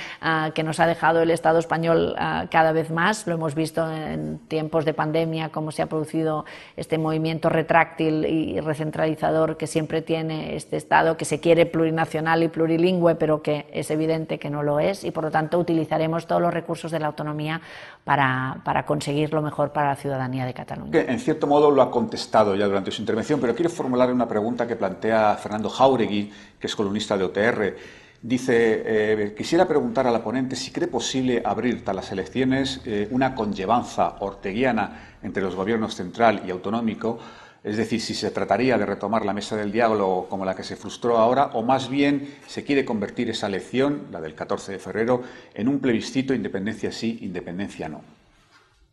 que nos ha dejado el Estado español cada vez más. Lo hemos visto en tiempos de pandemia, cómo se ha producido este movimiento retráctil y recentralizador que siempre tiene este Estado, que se quiere quiere plurinacional y plurilingüe, pero que es evidente que no lo es, y por lo tanto utilizaremos todos los recursos de la autonomía para, para conseguir lo mejor para la ciudadanía de Cataluña. En cierto modo lo ha contestado ya durante su intervención, pero quiero formular una pregunta que plantea Fernando Jauregui, que es columnista de OTR. Dice, eh, quisiera preguntar a la ponente si cree posible abrir tras las elecciones eh, una conllevanza orteguiana entre los gobiernos central y autonómico es decir, si se trataría de retomar la mesa del diálogo como la que se frustró ahora, o más bien se quiere convertir esa elección, la del 14 de febrero, en un plebiscito independencia sí, independencia no.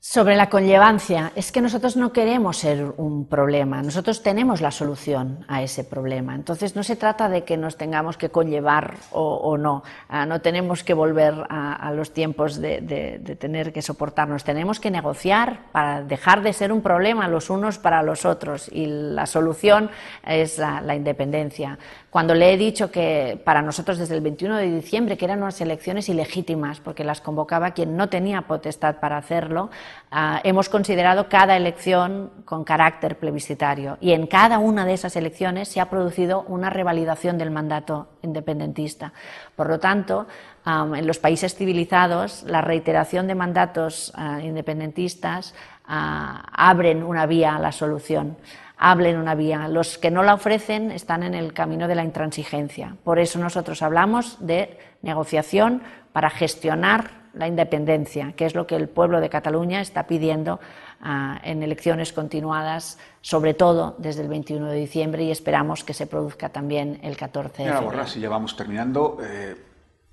Sobre la conllevancia, es que nosotros no queremos ser un problema, nosotros tenemos la solución a ese problema. Entonces no se trata de que nos tengamos que conllevar o, no, uh, no tenemos que volver a, los tiempos de, tener que soportarnos, tenemos que negociar para dejar de ser un problema los unos para los otros y la solución es la independencia. Cuando le he dicho que para nosotros desde el 21 de diciembre que eran unas elecciones ilegítimas porque las convocaba quien no tenía potestad para hacerlo, Uh, hemos considerado cada elección con carácter plebiscitario y en cada una de esas elecciones se ha producido una revalidación del mandato independentista. Por lo tanto, en los países civilizados, la reiteración de mandatos uh, independentistas uh, abren una vía a la solución hablen una vía. Los que no la ofrecen están en el camino de la intransigencia. Por eso nosotros hablamos de negociación para gestionar la independencia, que es lo que el pueblo de Cataluña está pidiendo uh, en elecciones continuadas, sobre todo desde el 21 de diciembre, y esperamos que se produzca también el 14 de febrero. Y ya vamos terminando, eh,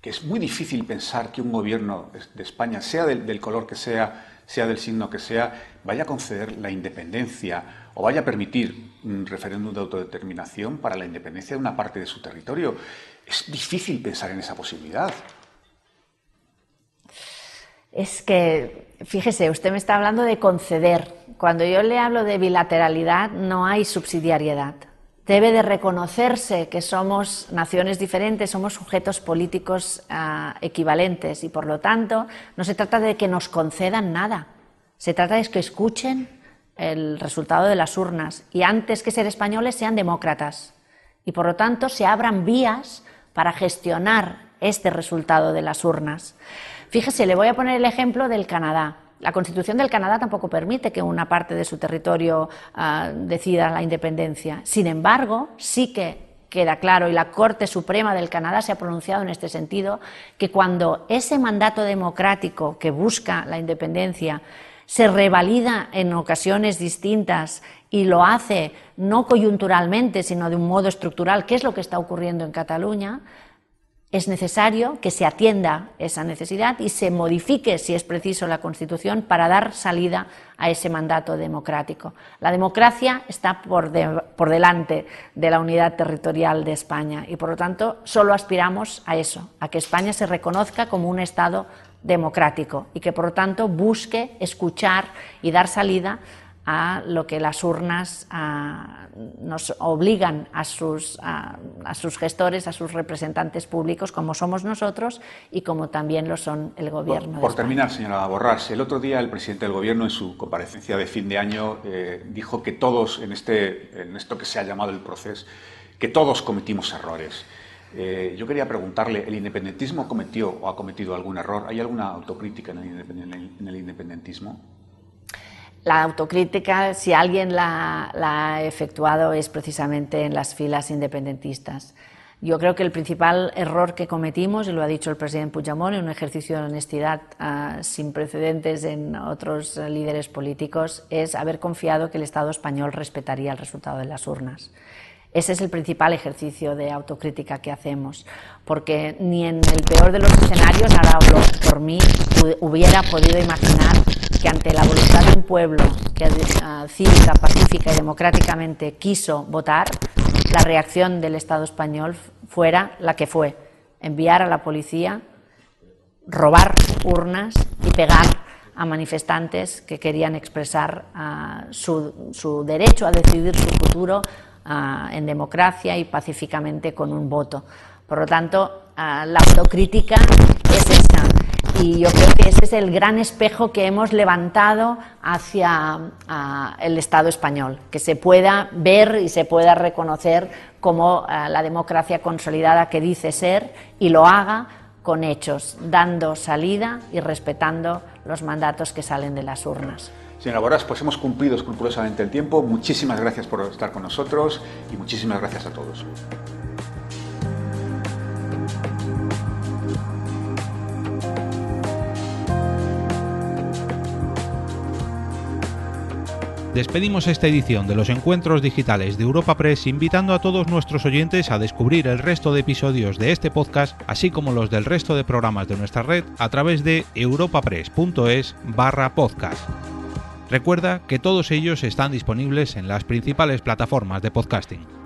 que es muy difícil pensar que un gobierno de España, sea del, del color que sea, sea del signo que sea, vaya a conceder la independencia o vaya a permitir un referéndum de autodeterminación para la independencia de una parte de su territorio. Es difícil pensar en esa posibilidad. Es que, fíjese, usted me está hablando de conceder. Cuando yo le hablo de bilateralidad, no hay subsidiariedad. Debe de reconocerse que somos naciones diferentes, somos sujetos políticos uh, equivalentes y, por lo tanto, no se trata de que nos concedan nada. Se trata de que escuchen el resultado de las urnas y, antes que ser españoles, sean demócratas. Y, por lo tanto, se abran vías para gestionar este resultado de las urnas. Fíjese, le voy a poner el ejemplo del Canadá. La Constitución del Canadá tampoco permite que una parte de su territorio uh, decida la independencia. Sin embargo, sí que queda claro, y la Corte Suprema del Canadá se ha pronunciado en este sentido, que cuando ese mandato democrático que busca la independencia se revalida en ocasiones distintas y lo hace no coyunturalmente, sino de un modo estructural, que es lo que está ocurriendo en Cataluña, es necesario que se atienda esa necesidad y se modifique, si es preciso, la Constitución para dar salida a ese mandato democrático. La democracia está por, delante de la unidad territorial de España y, por lo tanto, solo aspiramos a eso, a que España se reconozca como un Estado democrático y que, por lo tanto, busque escuchar y dar salida a lo que las urnas nos obligan a sus, a, sus, gestores, a sus representantes públicos, como somos nosotros y como también lo son el Gobierno. Por, por terminar, señora Borrás, el otro día el presidente del Gobierno, en su comparecencia de fin de año, eh, dijo que todos, en, este, en esto que se ha llamado el proceso, que todos cometimos errores. Eh, yo quería preguntarle, ¿el independentismo cometió o ha cometido algún error? ¿Hay alguna autocrítica en el independentismo? La autocrítica, si alguien la, ha efectuado, es precisamente en las filas independentistas. Yo creo que el principal error que cometimos, y lo ha dicho el presidente Puigdemont, en un ejercicio de honestidad ah, sin precedentes en otros líderes políticos, es haber confiado que el Estado español respetaría el resultado de las urnas. Ese es el principal ejercicio de autocrítica que hacemos, porque ni en el peor de los escenarios, ahora hablo por mí, hubiera podido imaginar que ante la voluntad de un pueblo que uh, cívica, pacífica y democráticamente quiso votar, la reacción del Estado español fuera la que fue, enviar a la policía, robar urnas y pegar a manifestantes que querían expresar uh, su, su, derecho a decidir su futuro uh, en democracia y pacíficamente con un voto. Por lo tanto, la autocrítica es y yo creo que ese es el gran espejo que hemos levantado hacia el Estado español, que se pueda ver y se pueda reconocer como eh, la democracia consolidada que dice ser y lo haga con hechos, dando salida y respetando los mandatos que salen de las urnas. Señora Borras, pues hemos cumplido escrupulosamente el tiempo. Muchísimas gracias por estar con nosotros y muchísimas gracias a todos. Despedimos esta edición de los encuentros digitales de Europa Press invitando a todos nuestros oyentes a descubrir el resto de episodios de este podcast, así como los del resto de programas de nuestra red a través de europapress.es barra podcast. Recuerda que todos ellos están disponibles en las principales plataformas de podcasting.